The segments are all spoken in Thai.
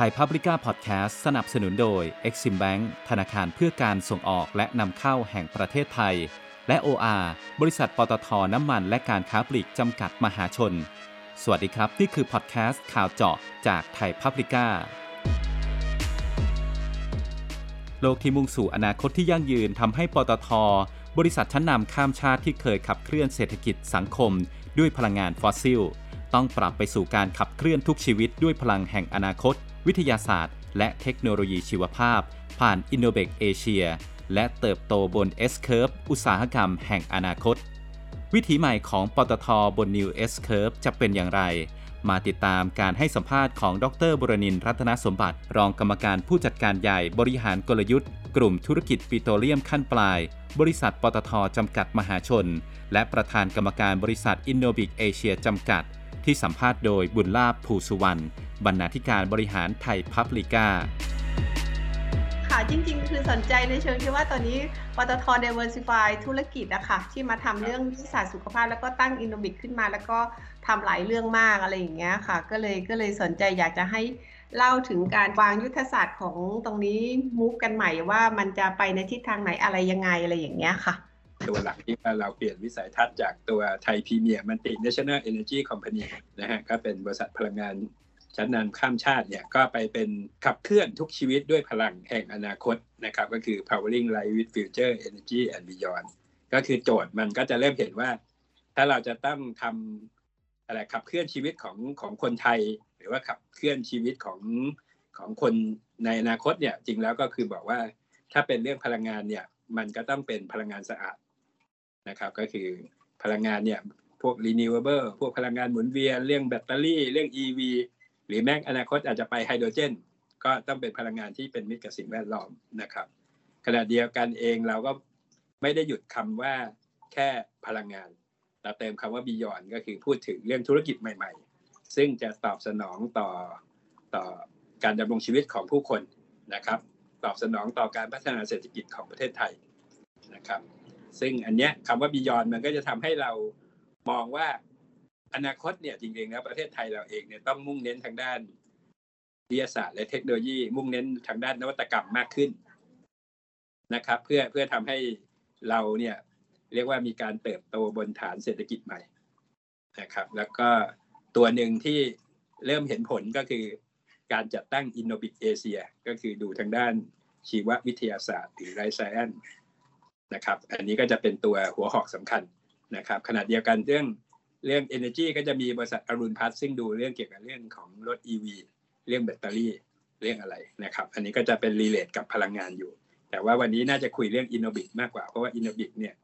ไทยพับลิก้าพอดแคสต์สนับสนุนโดย Exim Bank ธนาคารเพื่อการส่งออกและนำเข้าแห่งประเทศไทย และ OR บริษัทปตทน้ำมันและการค้าปลีกจำกัดมหาชน สวัสดีครับ นี่คือพอดแคสต์ข่าวเจาะจากไทยพับลิก้าโลกที่มุ่งสู่อนาคตที่ยั่งยืนทำให้ปตท บริษัทชั้นนำข้ามชาติที่เคยขับเคลื่อนเศรษฐกิจสังคม ด้วยพลังงานฟอสซิล ต้องปรับไปสู่การขับเคลื่อนทุกชีวิตด้วยพลังแห่งอนาคต วิทยาศาสตร์ และเทคโนโลยีชีวภาพ ผ่าน i n n o v a t e Asia และเติบโตบน S-Curve อุตสาหกรรมแห่งอนาคต วิถีใหม่ของปตทบน New S-Curve จะเป็นอย่างไร มาติดตามการให้สัมภาษณ์ของดรบุรณินรัตนสมบัติ รองกรรมการผู้จัดการใหญ่บริหารกลยุทธ์ กลุ่มธุรกิจปิโตรเลียมขั้นปลาย บริษัทปตทจำกัดมหาชน และประธานกรรมการบริษัทอินโนบิกเอเชียจำกัด ที่สัมภาษณ์โดยบุญลาภภูสุวรรณบรรณาธิการบริหารไทยพับลิก้าค่ะจริงๆ คือสนใจในเชิงที่ว่าตอนนี้ปตท Diversify ธุรกิจอะคะที่มาทำเรื่องวิทยาสุขภาพ แล้วก็ตั้งอินโนบิกขึ้นมา แล้วก็ทำหลายเรื่องมากอะไรอย่างเงี้ยค่ะ ก็เลยก็เลยสนใจอยากจะให้เล่าถึงการวางยุทธศาสตร์ของตรงนี้มูฟกันใหม่ว่ามันจะไปในทิศทางไหนอะไรยังไงอะไรอย่างเงี้ยค่ะ ตัวหลักที่ว่าเราเปลี่ยนวิสัยทัศน์จากตัวไทยพรีเมียร์มันติ National Energy Company นะฮะก็เป็นบริษัทพลังงานชั้นนำข้ามชาติเนี่ยก็ไปเป็นขับเคลื่อนทุกชีวิตด้วยพลังแห่งอนาคตนะครับก็คือ powering life with future energy and beyond ก็คือโจทย์มันก็จะเริ่มเห็นว่า ถ้าเราจะต้องทำอะไรขับเคลื่อนชีวิตของของคนไทย หรือว่าขับเคลื่อนชีวิตของของคนในอนาคตเนี่ยจริงแล้วก็คือบอกว่าถ้าเป็นเรื่องพลังงานเนี่ยมันก็ต้องเป็นพลังงานสะอาด นะครับก็คือพลังงานเนี่ยพวก renewable พวกพลังงานหมุนเวียนเรื่องแบตเตอรี่ เรื่อง EV หรือแม้อนาคตอาจจะไปไฮโดรเจน ก็ต้องเป็นพลังงานที่เป็นมิตรกับสิ่งแวดล้อมนะครับขณะเดียวกันเองเราก็ไม่ได้หยุดคำว่าแค่พลังงาน เราเติมคำว่าบียอนก็คือพูดถึงเรื่องธุรกิจใหม่ ๆ ซึ่งจะตอบสนองต่อต่อการดำรงชีวิตของผู้คนนะครับ ตอบสนองต่อการพัฒนาเศรษฐกิจของประเทศไทยนะครับ ซึ่งอันเนี้ยคำว่าบียอนมันก็จะทำให้เรามองว่าอนาคตเนี่ยจริงๆแล้วประเทศไทยเราเองเนี่ยต้องมุ่งเน้นทางด้านวิทยาศาสตร์และเทคโนโลยี มุ่งเน้นทางด้านนวัตกรรมมากขึ้นนะครับ เพื่อเพื่อทำให้เราเนี่ยเรียกว่ามีการเติบโตบนฐานเศรษฐกิจใหม่นะครับ แล้วก็ตัวหนึ่งที่เริ่มเห็นผลก็คือการจัดตั้ง Innobic Asia ก็คือดูทางด้านชีววิทยาศาสตร์หรือไรไซแอน นะครับ อันนี้ก็จะเป็นตัวหัวหอกสำคัญนะครับขณะเดียวกันเรื่องเรื่อง Energy ก็จะมีบริษัทอรุณพัฒน์ซึ่งดูเรื่องเกี่ยวกับเรื่องของรถ EV เรื่องแบตเตอรี่เรื่องอะไรนะครับ อันนี้ก็จะเป็นรีเลทกับพลังงานอยู่ แต่ว่าวันนี้น่าจะคุยเรื่อง Innobic มากกว่า เพราะว่า Innobic เนี่ย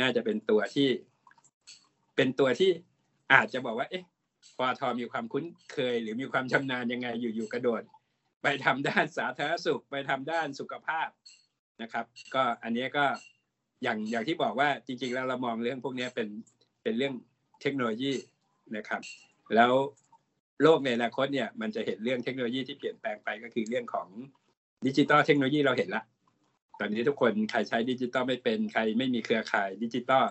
น่าจะเป็นตัวที่ เป็นตัวที่อาจจะบอกว่า เอ๊ะปอทอมีความคุ้นเคย หรือมีความชำนาญยังไงอยู่ๆกระโดด ไปทำด้านสาธารณสุข ไปทำด้านสุขภาพนะครับ ก็อันนี้ก็ อย่างอย่างที่บอกว่าจริง ๆ แล้วเรามองเรื่องพวกนี้เป็นเป็นเรื่องเทคโนโลยีนะครับ แล้วโลกในอนาคตเนี่ยมันจะเห็นเรื่องเทคโนโลยีที่เปลี่ยนแปลงไปก็คือเรื่องของ digital technology เราเห็นละตอนนี้ทุกคนใครใช้ดิจิตอลไม่เป็นใครไม่มีเครือข่ายดิจิตอล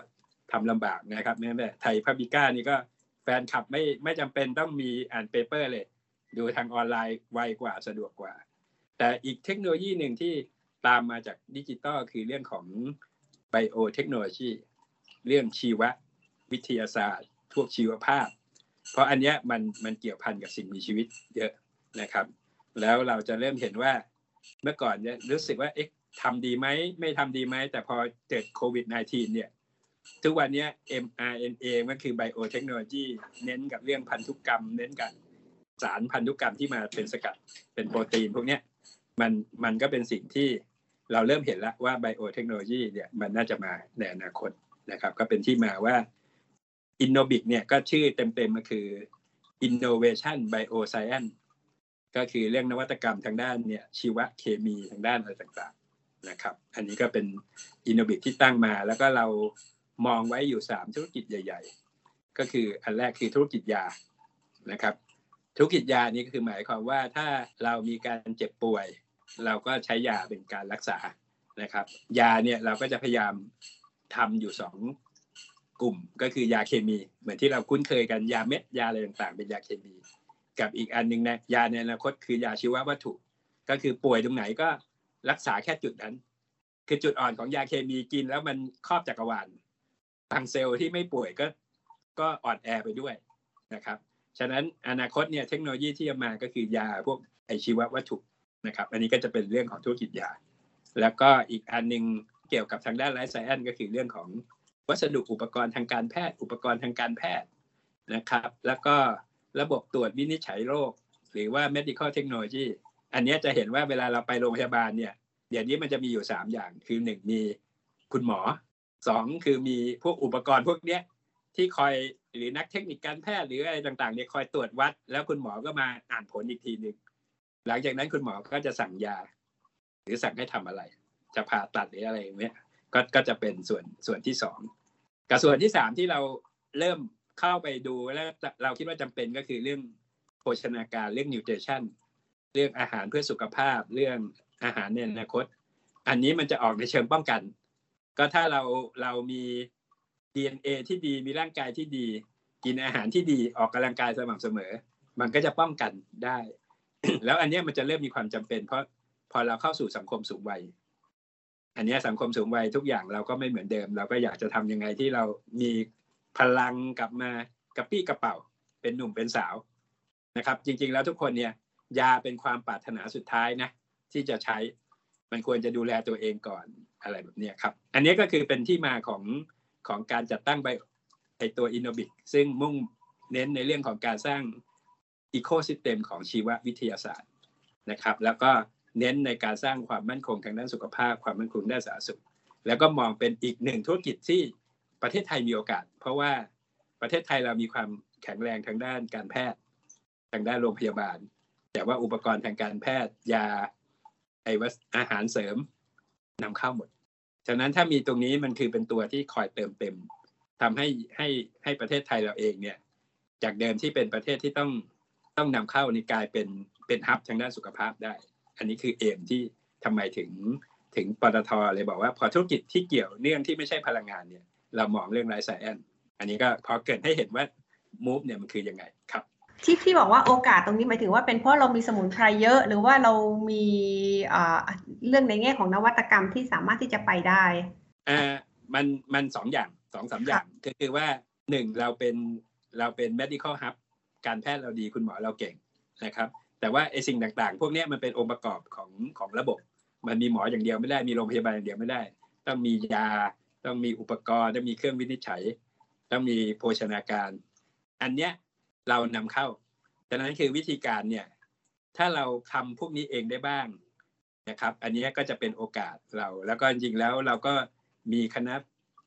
ทำลำบากนะครับแม้แม้ไทยพับลิก้านี่ก็แฟนคลับไม่ไม่จำเป็นต้องมีอ่าน paper เลย ดูทางออนไลน์ไวกว่าสะดวกกว่า แต่อีกเทคโนโลยีหนึ่งที่ตามมาจากดิจิตอลคือเรื่องของ ไบโอเทคโนโลยีเรื่องชีววิทยาศาสตร์ พวกชีวภาพ เพราะอันเนี้ยมันมันเกี่ยวพันกับสิ่งมีชีวิตเยอะนะครับ แล้วเราจะเริ่มเห็นว่าเมื่อก่อนเนี่ยรู้สึกว่าเอ๊ะทำดีไหมไม่ทำดีไหมแต่พอเกิดโควิด -19 เนี่ยทุกวันนี้ mRNA มันคือไบโอเทคโนโลยีเน้นกับเรื่องพันธุกรรม เน้นกับสารพันธุกรรมที่มาเป็นสกัดเป็นโปรตีนพวกนี้มันมันก็เป็นสิ่งที่ เราเริ่มเห็นแล้วว่าไบโอเทคโนโลยีเนี่ยมันน่าจะมาในอนาคตนะครับ ก็เป็นที่มาว่า Innobic เนี่ยก็ชื่อเต็มๆก็คือ Innovation Bioscience ก็คือเรื่องนวัตกรรมทางด้านเนี่ยชีวเคมีทางด้านอะไรต่างๆนะครับ อันนี้ก็เป็น Innobic ที่ตั้งมา แล้วก็เรามองไว้อยู่ 3 ธุรกิจใหญ่ ๆ ก็คืออันแรกคือธุรกิจยานะครับ ธุรกิจยานี้ก็คือหมายความว่าถ้าเรามีการเจ็บป่วย เราก็ใช้ยาเป็นการรักษานะครับ ยาเนี่ยเราก็จะพยายามทำอยู่สองกลุ่มก็คือยาเคมี เหมือนที่เราคุ้นเคยกันยาเม็ดยาอะไรต่างๆ เป็นยาเคมี กับอีกอันหนึ่งนะยาในอนาคตคือยาชีววัตถุ ก็คือป่วยตรงไหนก็รักษาแค่จุดนั้น คือจุดอ่อนของยาเคมีกินแล้วมันครอบจักรวาลบางเซลล์ที่ไม่ป่วยก็ก็อ่อนแอไปด้วยนะครับ ฉะนั้นอนาคตเนี่ยเทคโนโลยีที่จะมาก็คือยาพวกไอชีววัตถุ นะครับ อันนี้ก็จะเป็นเรื่องของธุรกิจยา แล้วก็อีกอันหนึ่งเกี่ยวกับทางด้านไลฟ์ไซแอนก็คือเรื่องของวัสดุอุปกรณ์ทางการแพทย์ อุปกรณ์ทางการแพทย์นะครับ แล้วก็ระบบตรวจวินิจฉัยโรค หรือว่า medical technology อันนี้จะเห็นว่าเวลาเราไปโรงพยาบาลเนี่ยเดี๋ยวนี้มันจะมีอยู่ 3 อย่าง คือหนึ่งมีคุณหมอสองคือมีพวกอุปกรณ์พวกเนี้ยที่คอยหรือนักเทคนิคการแพทย์หรืออะไรต่างๆเนี่ยคอยตรวจวัด แล้วคุณหมอก็มาอ่านผลอีกทีหนึ่ง หลังจากนั้นคุณหมอก็จะสั่งยา หรือสั่งให้ทำอะไร จะผ่าตัดหรืออะไรอย่างเงี้ยก็ก็จะเป็นส่วนส่วนที่สองกับส่วนที่สามที่เราเริ่มเข้าไปดูแล้วเราคิดว่าจำเป็นก็คือเรื่องโภชนาการเรื่องนิวเทชันเรื่องอาหารเพื่อสุขภาพ เรื่องอาหารในอนาคต อันนี้มันจะออกในเชิงป้องกัน ก็ถ้าเราเรามี DNA ที่ดีมีร่างกายที่ดี กินอาหารที่ดีออกกำลังกายสม่ำเสมอ มันก็จะป้องกันได้ แล้วอันนี้มันจะเริ่มมีความจำเป็น เพราะพอเราเข้าสู่สังคมสูงวัย อันนี้สังคมสูงวัยทุกอย่างเราก็ไม่เหมือนเดิม เราก็อยากจะทำยังไงที่เรามีพลังกลับมากระปรี้กระเปร่า เป็นหนุ่มเป็นสาวนะครับ จริง ๆ แล้วทุกคนเนี่ย ยาเป็นความปรารถนาสุดท้ายนะที่จะใช้มันควรจะดูแลตัวเองก่อนอะไรแบบนี้ครับ อันนี้ก็คือเป็นที่มาของของการจัดตั้งไปไอตัวอินโนบิกซึ่งมุ่งเน้นในเรื่องของการสร้าง ecosystem ของชีววิทยาศาสตร์นะครับ แล้วก็เน้นในการสร้างความมั่นคงทางด้านสุขภาพ ความมั่นคงด้านสาธารณสุข แล้วก็มองเป็นอีกหนึ่งธุรกิจที่ประเทศไทยมีโอกาส เพราะว่าประเทศไทยเรามีความแข็งแรงทางด้านการแพทย์ ทางด้านโรงพยาบาล แต่ว่าอุปกรณ์ทางการแพทย์ยาไอวัสอาหารเสริมนำเข้าหมด ฉะนั้นถ้ามีตรงนี้มันคือเป็นตัวที่คอยเติมเต็มทำให้ให้ให้ประเทศไทยเราเองเนี่ยจากเดิมที่เป็นประเทศที่ต้อง ต้องนำเข้านี่กลายเป็นเป็นฮับทางด้านสุขภาพได้ อันนี้คือเอมที่ทำไมถึงถึงปตทเลยบอกว่าพอธุรกิจที่เกี่ยวเนื่องที่ไม่ใช่พลังงานเนี่ย เรามองเรื่องไลฟ์ไซแอนอันนี้ก็พอเกิดให้เห็นว่ามูฟเนี่ยมันคือยังไงครับที่พี่บอกว่าโอกาสตรงนี้หมายถึงว่าเป็นเพราะเรามีสมุนไพรเยอะ หรือว่าเรามีเรื่องในแง่ของนวัตกรรมที่สามารถที่จะไปได้อ่ามันมันสองอย่างสองสาอย่างก็คือว่าหนึ่งเราเป็นเราเป็น medical hub การแพทย์เราดีคุณหมอเราเก่งนะครับ แต่ว่าไอ้สิ่งต่างๆ พวกนี้มันเป็นองค์ประกอบของของระบบ มันมีหมออย่างเดียวไม่ได้มีโรงพยาบาลอย่างเดียวไม่ได้ ต้องมียา ต้องมีอุปกรณ์ต้องมีเครื่องวินิจฉัย ต้องมีโภชนาการ อันเนี้ยเรานำเข้าดังนั้นคือวิธีการเนี่ยถ้าเราทำพวกนี้เองได้บ้างนะครับ อันนี้ก็จะเป็นโอกาสเรา แล้วก็จริงๆแล้วเราก็มีคณะ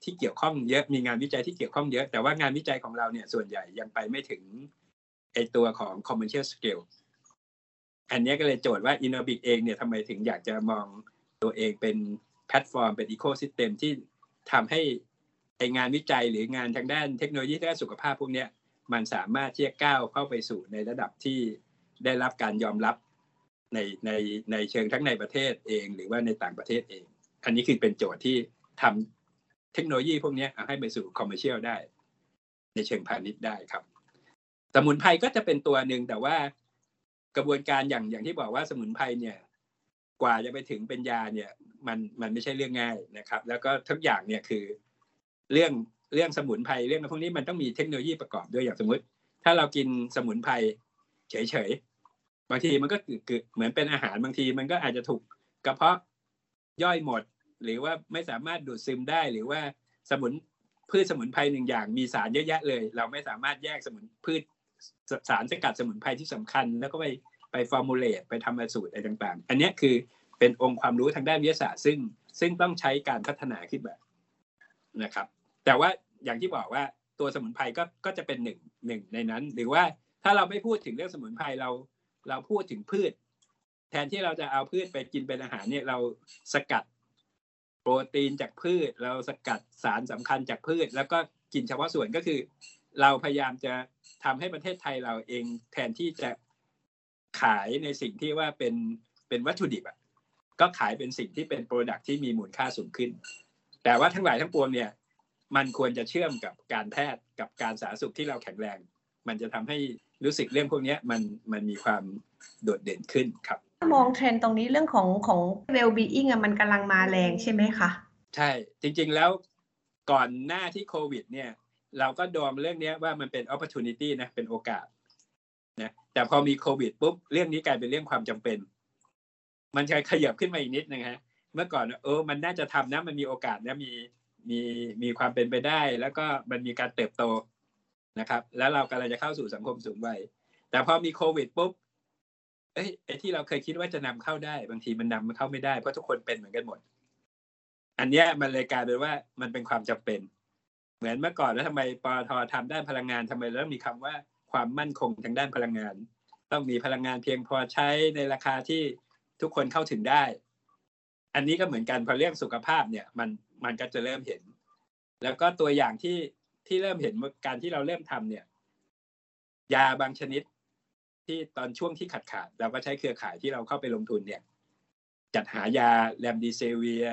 ที่เกี่ยวข้องเยอะมีงานวิจัยที่เกี่ยวข้องเยอะ แต่ว่างานวิจัยของเราเนี่ยส่วนใหญ่ยังไปไม่ถึง ไอตัวของ commercial scale อันนี้ก็เลยโจทย์ว่า Innobic เองเนี่ยทำไมถึงอยากจะมองตัวเองเป็นแพลตฟอร์มเป็น ecosystem ที่ทำให้ไองานวิจัยหรืองานทางด้านเทคโนโลยีด้านสุขภาพพวกนี้มันสามารถที่จะก้าวเข้าไปสู่ในระดับที่ได้รับการยอมรับในในในเชิงทั้งในประเทศเอง หรือว่าในต่างประเทศเอง อันนี้คือเป็นโจทย์ที่ทำเทคโนโลยีพวกนี้ให้ไปสู่ commercial ได้ ในเชิงพาณิชย์ได้ครับ สมุนไพรก็จะเป็นตัวหนึ่งแต่ว่ากระบวนการอย่างอย่างที่บอกว่าสมุนไพรเนี่ย กว่าจะไปถึงเป็นยาเนี่ย มันมันไม่ใช่เรื่องง่ายนะครับ แล้วก็ทุกอย่างเนี่ยคือ เรื่องเรื่องสมุนไพรเรื่องพวกนี้มันต้องมีเทคโนโลยีประกอบด้วยอย่างสมมติ ถ้าเรากินสมุนไพรเฉยๆบางทีมันก็คือเหมือนเป็นอาหารบางทีมันก็อาจจะถูกกระเพาะย่อยหมด หรือว่าไม่สามารถดูดซึมได้หรือว่าสมุนพืชสมุนไพรหนึ่งอย่างมีสารเยอะแยะเลย เราไม่สามารถแยกสมุนพืช สารสกัดสมุนไพรที่สำคัญ แล้วก็ไปไปฟอร์มูลเลตไปทำมาสูตรอะไรต่าง ๆ อันนี้คือเป็นองค์ความรู้ทางด้านวิทยาศาสตร์ ซึ่งซึ่งต้องใช้การพัฒนาขึ้นมานะครับ แต่ว่าอย่างที่บอกว่าตัวสมุนไพรก็ก็จะเป็นหนึ่งหนึ่งในนั้น หรือว่าถ้าเราไม่พูดถึงเรื่องสมุนไพรเราเราพูดถึงพืช แทนที่เราจะเอาพืชไปกินเป็นอาหารเนี่ยเราสกัดโปรตีนจากพืช เราสกัดสารสำคัญจากพืช แล้วก็กินเฉพาะส่วนก็คือ เราพยายามจะทำให้ประเทศไทยเราเองแทนที่จะขายในสิ่งที่ว่าเป็นเป็นวัตถุดิบอะก็ขายเป็นสิ่งที่เป็นโปรดักที่มีมูลค่าสูงขึ้น แต่ว่าทั้งหลายทั้งปวงเนี่ย มันควรจะเชื่อมกับการแพทย์กับการสาธารณสุขที่เราแข็งแรง มันจะทำให้รู้สึกเรื่องพวกเนี้ยมันมันมีความโดดเด่นขึ้นครับ มองเทรนด์ตรงนี้เรื่องของของ well being อะมันกำลังมาแรงใช่ไหมคะ ใช่จริงๆแล้วก่อนหน้าที่โควิดเนี่ย เราก็ดองเรื่องนี้ว่ามันเป็น opportunity นะเป็นโอกาสนะแต่พอมีโควิดปุ๊บเรื่องนี้กลายเป็นเรื่องความจำเป็น มันจะขยับขึ้นมาอีกนิดนึงฮะเมื่อก่อนเออมันน่าจะทำนะมันมีโอกาสนะมีมีมีความเป็นไปได้ แล้วก็มันมีการเติบโตนะครับ แล้วเรากำลังจะเข้าสู่สังคมสูงวัยแต่พอมีโควิดปุ๊บเอ้ยไอ้ที่เราเคยคิดว่าจะนำเข้าได้ บางทีมันนำเข้าไม่ได้เพราะทุกคนเป็นเหมือนกันหมด อันเนี้ยมันเลยกลายเป็นว่ามันเป็นความจำเป็น เหมือนเมื่อก่อนแล้วทำไมปตททำด้านพลังงานทำไมแล้วมีคำว่าความมั่นคงทางด้านพลังงาน ต้องมีพลังงานเพียงพอใช้ในราคาที่ทุกคนเข้าถึงได้ อันนี้ก็เหมือนกันพอเรื่องสุขภาพเนี่ยมันมันก็จะเริ่มเห็น แล้วก็ตัวอย่างที่ที่เริ่มเห็นการที่เราเริ่มทำเนี่ย ยาบางชนิดที่ตอนช่วงที่ขาดขาดเราก็ใช้เครือข่ายที่เราเข้าไปลงทุนเนี่ย จัดหายาแรมดีเซเวีย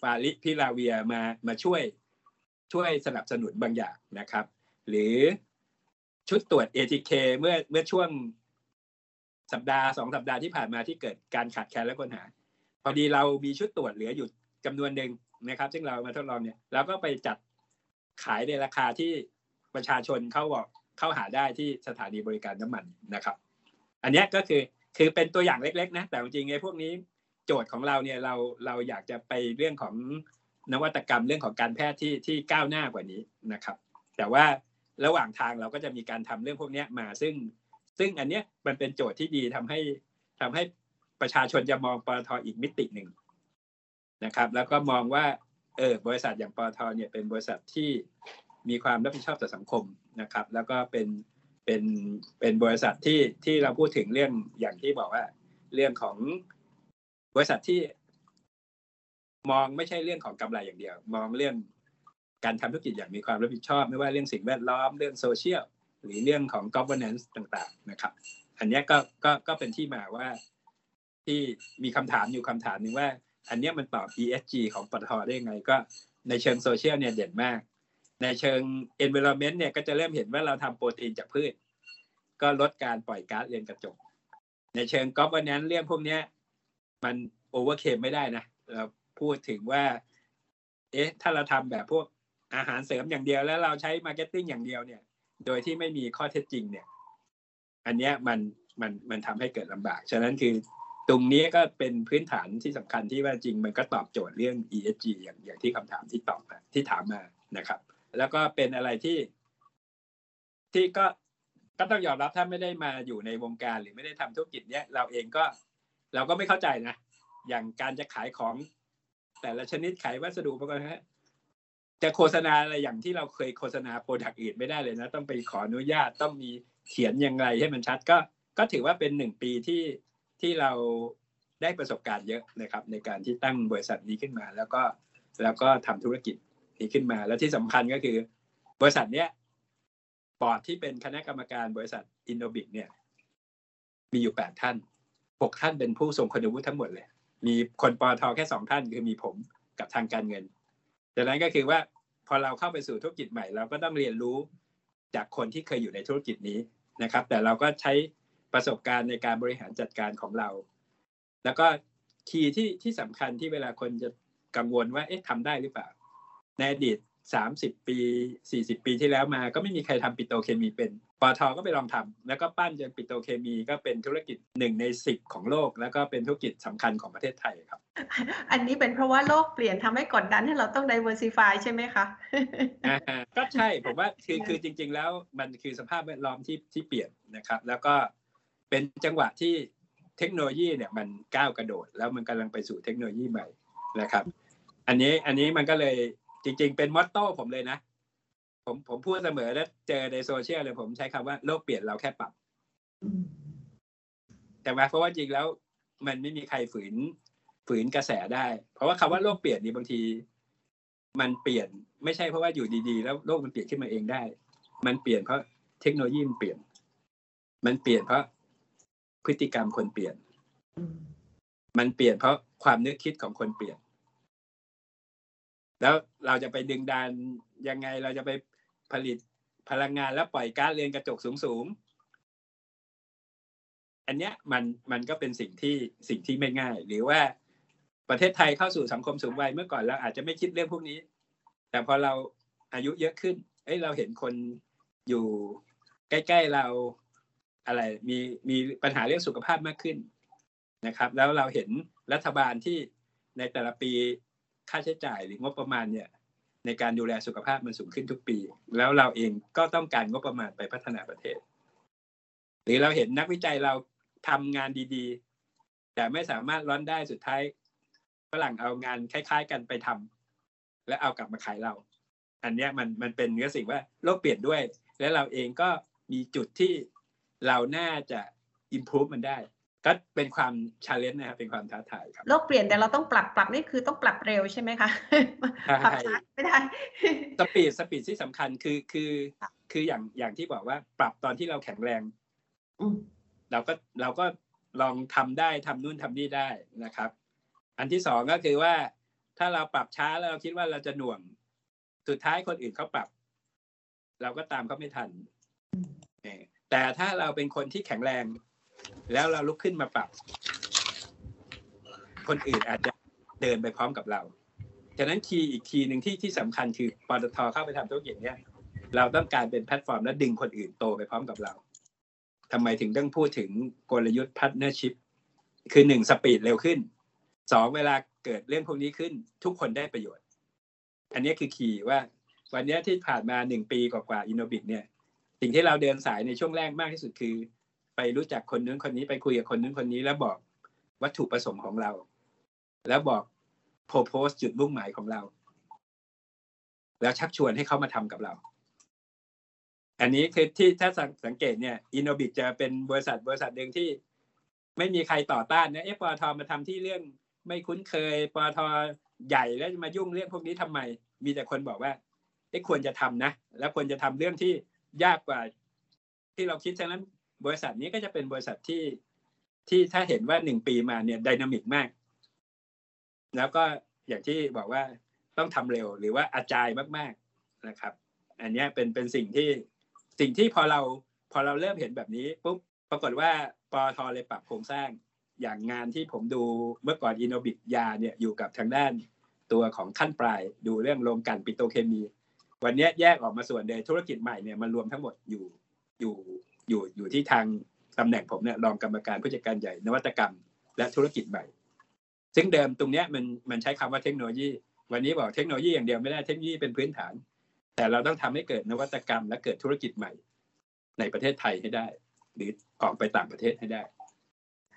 ฟาลิพิลาเวียมามาช่วย ช่วยสนับสนุนบางอย่างนะครับ หรือชุดตรวจ ATK เมื่อเมื่อช่วงสัปดาห์สองสัปดาห์ที่ผ่านมาที่เกิดการขาดแคลนและค้นหา พอดีเรามีชุดตรวจเหลืออยู่จำนวนหนึ่งนะครับ ซึ่งเรามาทดลองเนี่ยเราก็ไปจัดขายในราคาที่ประชาชนเข้าเข้าหาได้ที่สถานีบริการน้ำมันนะครับ อันนี้ก็คือคือเป็นตัวอย่างเล็ก ๆ นะ แต่จริงๆไอ้พวกนี้โจทย์ของเราเนี่ยเราเราอยากจะไปเรื่องของ นวัตกรรมเรื่องของการแพทย์ที่ที่ก้าวหน้ากว่านี้นะครับ แต่ว่าระหว่างทางเราก็จะมีการทำเรื่องพวกนี้มาซึ่ง ซึ่งอันเนี้ยมันเป็นโจทย์ที่ดีทำให้ทำให้ประชาชนจะมองปตทอีกมิติหนึ่งนะครับ แล้วก็มองว่าเออบริษัทอย่างปตทเนี่ยเป็นบริษัทที่มีความรับผิดชอบต่อสังคมนะครับ แล้วก็เป็นเป็นเป็นบริษัทที่ที่เราพูดถึงเรื่องอย่างที่บอกว่า เรื่องของบริษัทที่ มองไม่ใช่เรื่องของกำไรอย่างเดียว มองเรื่องการทำธุรกิจอย่างมีความรับผิดชอบ ไม่ว่าเรื่องสิ่งแวดล้อมเรื่องโซเชียลหรือเรื่องของ governance ต่างๆนะครับ อันนี้ก็ก็ก็เป็นที่มาว่าที่มีคำถามอยู่คำถามหนึ่งว่า อันนี้มันตอบ ESG ของปตทได้ไงก็ในเชิงโซเชียลเนี่ยเด่นมาก ในเชิง environment เนี่ยก็จะเริ่มเห็นว่าเราทำโปรตีนจากพืช ก็ลดการปล่อยก๊าซเรือนกระจก ในเชิง governance เรื่องพวกนี้มัน overcame ไม่ได้นะเรา พูดถึงว่า เอ๊ะ ถ้าเราทำแบบพวกอาหารเสริมอย่างเดียวแล้วเราใช้ marketing อย่างเดียวเนี่ย โดยที่ไม่มีข้อเท็จจริงเนี่ย อันเนี้ยมันมันมันทำให้เกิดลำบาก ฉะนั้นคือตรงนี้ก็เป็นพื้นฐานที่สำคัญที่ว่าจริงมันก็ตอบโจทย์เรื่อง ESG อย่างอย่างที่คำถามที่ตอบมาที่ถามมานะครับ แล้วก็เป็นอะไรที่ ที่ก็ก็ต้องยอมรับถ้าไม่ได้มาอยู่ในวงการหรือไม่ได้ทำธุรกิจเนี้ยเราเองก็เราก็ไม่เข้าใจนะ อย่างการจะขายของ แต่ละชนิดขายวัสดุอุปกรณ์ฮะจะโฆษณาอะไรอย่างที่เราเคยโฆษณา product อื่นไม่ได้เลยนะ ต้องไปขออนุญาตต้องมีเขียนยังไงให้มันชัดก็ก็ถือว่าเป็นหนึ่งปีที่ที่เราได้ประสบการณ์เยอะนะครับ ในการที่ตั้งบริษัทนี้ขึ้นมา แล้วก็แล้วก็ทำธุรกิจนี้ขึ้นมา แล้วที่สำคัญก็คือ บริษัทเนี้ยบอร์ดที่เป็นคณะกรรมการบริษัท Innobic เนี่ย มีอยู่แปดท่านหกท่านเป็นผู้ทรงคุณวุฒิทั้งหมดเลย มีคนปอทอแค่สองท่านคือมีผมกับทางการเงินดังนั้นก็คือว่าพอเราเข้าไปสู่ธุรกิจใหม่ เราก็ต้องเรียนรู้จากคนที่เคยอยู่ในธุรกิจนี้นะครับ แต่เราก็ใช้ประสบการณ์ในการบริหารจัดการของเรา แล้วก็คีย์ที่ที่สำคัญที่เวลาคนจะกังวลว่าเอ๊ะทำได้หรือเปล่าในอดีตสามสิบปีสี่สิบปีที่แล้วมา ก็ไม่มีใครทำปิโตรเคมีเป็น ปตทก็ไปลองทำแล้วก็ปั้นจนปิโตรเคมีก็เป็นธุรกิจหนึ่งในสิบของโลก แล้วก็เป็นธุรกิจสำคัญของประเทศไทยครับ อันนี้เป็นเพราะว่าโลกเปลี่ยนทำให้กดดันให้เราต้อง diversify ใช่ไหมคะอ่าก็ใช่ผมว่าคือคือจริง ๆ แล้วมันคือสภาพแวดล้อมที่ที่เปลี่ยนนะครับ แล้วก็เป็นจังหวะที่เทคโนโลยีเนี่ยมันก้าวกระโดด แล้วมันกำลังไปสู่เทคโนโลยีใหม่นะครับ อันนี้อันนี้มันก็เลยจริง ๆ เป็นมอตโต้ผมเลยนะ ผมผมพูดเสมอแล้วเจอในโซเชียลเลยผมใช้คำว่าโลกเปลี่ยนเราแค่ปรับแต่ว่าเพราะว่าจริงแล้ว มันไม่มีใครฝืน ฝืนกระแสได้ เพราะว่าคำว่าโลกเปลี่ยนนี่บางที มันเปลี่ยนไม่ใช่เพราะว่าอยู่ดีๆ แล้วโลกมันเปลี่ยนขึ้นมาเองได้ มันเปลี่ยนเพราะเทคโนโลยีมันเปลี่ยน มันเปลี่ยนเพราะพฤติกรรมคนเปลี่ยน มันเปลี่ยนเพราะความนึกคิดของคนเปลี่ยน แล้วเราจะไปดึงดานยังไงเราจะไป ผลิตพลังงานแล้วปล่อยก๊าซเรือนกระจกสูงสูงๆ อันเนี้ยมันมันก็เป็นสิ่งที่สิ่งที่ไม่ง่าย หรือว่าประเทศไทยเข้าสู่สังคมสูงวัยเมื่อก่อนเราอาจจะไม่คิดเรื่องพวกนี้ แต่พอเราอายุเยอะขึ้น เอ้ยเราเห็นคนอยู่ใกล้ๆเราอะไรมีมีปัญหาเรื่องสุขภาพมากขึ้นนะครับ แล้วเราเห็นรัฐบาลที่ในแต่ละปีค่าใช้จ่ายหรืองบประมาณเนี่ย ในการดูแลสุขภาพมันสูงขึ้นทุกปี แล้วเราเองก็ต้องการงบประมาณไปพัฒนาประเทศ หรือเราเห็นนักวิจัยเราทำงานดีๆ แต่ไม่สามารถร้อนได้สุดท้ายฝรั่งเอางานคล้ายๆ กันไปทำและเอากลับมาขายเรา อันนี้มันมันเป็นเนื้อสิ่งว่าโลกเปลี่ยนด้วย และเราเองก็มีจุดที่เราน่าจะ improve มันได้ ก็เป็นความ challenge นะครับเป็นความท้าทายครับโลกเปลี่ยนแต่เราต้องปรับปรับนี่คือต้องปรับเร็วใช่ไหมคะใช่ปรับช้าไม่ได้ speed speed ที่สำคัญคือคือคืออย่างอย่างที่บอกว่าปรับตอนที่เราแข็งแรงอืมเราก็เราก็ลองทำได้ทำนู่นทำนี่ได้นะครับ อันที่สองก็คือว่า ถ้าเราปรับช้าแล้วเราคิดว่าเราจะหน่วง สุดท้ายคนอื่นเขาปรับ เราก็ตามเขาไม่ทันเออแต่ถ้าเราเป็นคนที่แข็งแรง แล้วเราลุกขึ้นมาปรับ คนอื่นอาจจะเดินไปพร้อมกับเราฉะนั้น key อีก key หนึ่งที่ที่สำคัญคือปตทเข้าไปทำธุรกิจเนี่ยเราต้องการเป็นแพลตฟอร์มและดึงคนอื่นโตไปพร้อมกับเราทำไมถึงต้องพูดถึงกลยุทธ์ partnership คือหนึ่ง speed เร็วขึ้นสองเวลาเกิดเรื่องพวกนี้ขึ้น ทุกคนได้ประโยชน์ อันนี้คือ key ว่า วันนี้ที่ผ่านมาหนึ่งปีกว่าๆอินโนบิ t เนี่ยสิ่งที่เราเดินสายในช่วงแรกมากที่สุดคือ ไปรู้จักคนนู้นคนนี้ไปคุยกับคนนู้นคนนี้ แล้วบอกวัตถุประสงค์ของเรา แล้วบอก purpose จุดมุ่งหมายของเรา แล้วชักชวนให้เขามาทำกับเรา อันนี้คือที่ถ้าสังเกตเนี่ย Innobic จะเป็นบริษัทบริษัทหนึ่งที่ไม่มีใครต่อต้านนะเอะปตทมาทำที่เรื่องไม่คุ้นเคยปตทใหญ่แล้วมายุ่งเรื่องพวกนี้ทำไม มีแต่คนบอกว่าเอะควรจะทำนะ แล้วควรจะทำเรื่องที่ยากกว่า ที่เราคิดฉะนั้น บริษัทนี้ก็จะเป็นบริษัทที่ที่ถ้าเห็นว่าหนึ่งปีมาเนี่ยดินามิกมาก แล้วก็อย่างที่บอกว่าต้องทำเร็วหรือว่าอาจายมาก ๆนะครับ อันนี้เป็นเป็นสิ่งที่สิ่งที่พอเราพอเราเริ่มเห็นแบบนี้ปุ๊บปรากฏว่าปตทเลยปรับโครงสร้างอย่างงานที่ผมดูเมื่อก่อนอินโนบิ t ยาเนี่ยอยู่กับทางด้านตัวของขั้นปลาย ดูเรื่องโรงกลั่นปิโตรเคมี วันนี้แยกออกมาส่วนเลยธุรกิจใหม่เนี่ยมันรวมทั้งหมดอยู่อยู่ อยู่อยู่ที่ทางตำแหน่งผมเนี่ยรองกรรมการผู้จัดการใหญ่นวัตกรรม และธุรกิจใหม่ ซึ่งเดิมตรงเนี้ยมันมันใช้คำว่าเทคโนโลยี วันนี้บอกเทคโนโลยีอย่างเดียวไม่ได้เทคโนโลยีเป็นพื้นฐาน แต่เราต้องทำให้เกิดนวัตกรรม และเกิดธุรกิจใหม่ ในประเทศไทยให้ได้ หรือออกไปต่างประเทศให้ได้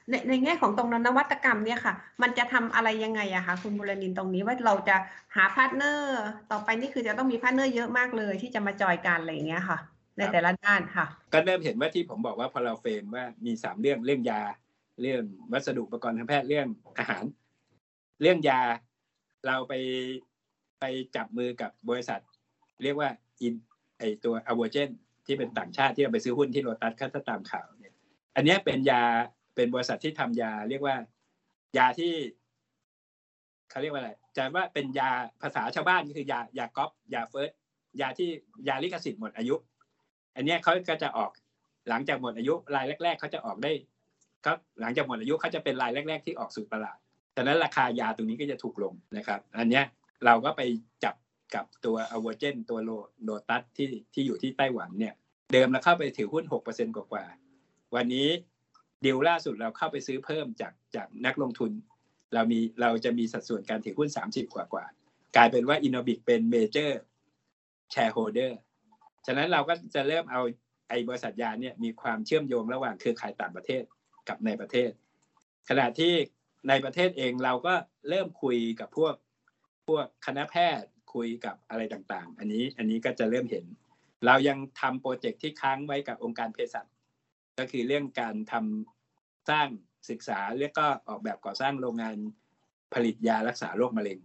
ในในแง่ของตรงนั้นนวัตกรรมเนี่ยค่ะ มันจะทำอะไรยังไงอะคะคุณบุรณินตรงนี้ว่าเราจะหา partner ต่อไปนี่คือจะต้องมี partner เยอะมากเลยที่จะมาจอยกันอะไรอย่างเงี้ยค่ะ ในแต่ละด้านค่ะ ก็เริ่มเห็นว่าที่ผมบอกว่าพอเรา frame ว่ามีสามเรื่องเรื่องยา เรื่องวัสดุอุปกรณ์ทางแพทย์เรื่องอาหาร เรื่องยาเราไปไปจับมือกับบริษัท เรียกว่าอินไอตัวอ v วเจนที่เป็นต่างชาติที่เราไปซื้อหุ้นที่โรตัสถ้าตามข่าวเนี่ย อันเนี้ยเป็นยาเป็นบริษัทที่ทำยา เรียกว่า ยาที่เขาเรียกว่าอะไรจะว่าเป็นยาภาษาชาวบ้านก็คือยายาก๊อปยาเฟิร์สยาที่ยาลิขสิทธิ์หมดอายุ อันเนี้ยเขาก็จะออกหลังจากหมดอายุรายแรก ๆเขาจะออกได้เขาหลังจากหมดอายุเขาจะเป็นรายแรก ๆ ที่ออกสู่ตลาดฉะนั้นราคายาตรงนี้ก็จะถูกลงนะครับ อันเนี้ยเราก็ไปจับกับตัวอ v วเจนตัวโลโลตัสที่ที่อยู่ที่ไต้หวันเนี่ยเดิมเราเข้าไปถือหุ้นหกเปอร์เซ็นต์กว่า วันนี้ดีลล่าสุดเราเข้าไปซื้อเพิ่มจากจากนักลงทุน เรามีเราจะมีสัดส่วนการถือหุ้นสามสิบกว่ากว่า กลายเป็นว่าอินโนบิ t เป็น major shareholder ฉะนั้นเราก็จะเริ่มเอาไอ้บริษัทยาเนี่ยมีความเชื่อมโยงระหว่างเครือข่ายต่างประเทศกับในประเทศ ขณะที่ในประเทศเองเราก็เริ่มคุยกับพวกพวกคณะแพทย์คุยกับอะไรต่างๆ อันนี้อันนี้ก็จะเริ่มเห็น เรายังทำโปรเจกต์ที่ค้างไว้กับองค์การเภสัชก็คือเรื่องการทำสร้างศึกษาแล้วก็ออกแบบก่อสร้างโรงงานผลิตยารักษาโรคมะเร็ง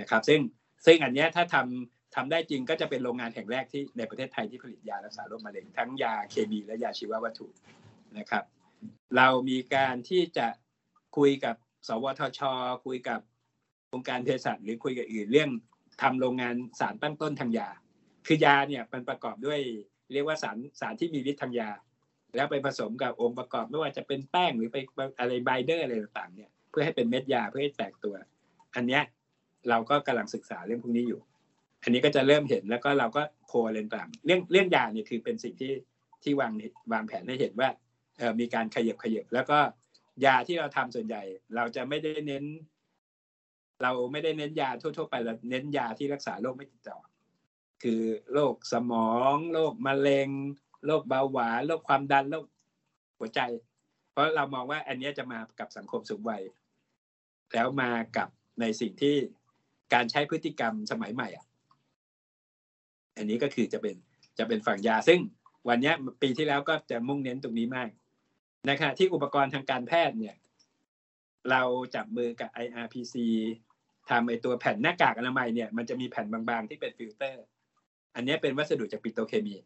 นะครับ ซึ่งซึ่งอันนี้ถ้าทำ ทำได้จริงก็จะเป็นโรงงานแห่งแรกที่ในประเทศไทยที่ผลิตยารักษาโรคมะเร็งทั้งยาเคมีและยาชีววัตถุนะครับ เรามีการที่จะคุยกับ สวทช คุยกับองค์การเภสัชหรือคุยกับอื่นเรื่องทำโรงงานสารตั้งต้นทางยา คือยาเนี่ยมันประกอบด้วยเรียกว่าสารสารที่มีฤทธิ์ทางยา แล้วไปผสมกับองค์ประกอบไม่ว่าจะเป็นแป้งหรือไปอะไรไบเดอร์อะไรต่างๆเนี่ยเพื่อให้เป็นเม็ดยาเพื่อให้แตกตัว อันเนี้ยเราก็กำลังศึกษาเรื่องพวกนี้อยู่ อันนี้ก็จะเริ่มเห็นแล้วก็เราก็โคเลนต่างเรื่องเรื่องยาเนี่ยคือเป็นสิ่งที่ที่วางวางแผนให้เห็นว่ามีการขยับขยับแล้วก็ยาที่เราทำส่วนใหญ่ เราจะไม่ได้เน้น เราไม่ได้เน้นยาทั่ว ๆ ไปเราเน้นยาที่รักษาโรคไม่ติดต่อ คือโรคสมองโรคมะเร็งโรคเบาหวานโรคความดันโรคหัวใจ เพราะเรามองว่าอันนี้จะมากับสังคมสูงวัยแล้วมากับในสิ่งที่การใช้พฤติกรรมสมัยใหม่อะ อันนี้ก็คือจะเป็นจะเป็นฝั่งยา ซึ่งวันนี้ปีที่แล้วก็จะมุ่งเน้นตรงนี้มากในขณะที่อุปกรณ์ทางการแพทย์เนี่ย เราจับมือกับ IRPC ทำไอตัวแผ่นหน้ากากอนามัยเนี่ยมันจะมีแผ่นบางๆที่เป็นฟิลเตอร์ อันนี้เป็นวัสดุจากปิโตรเคมี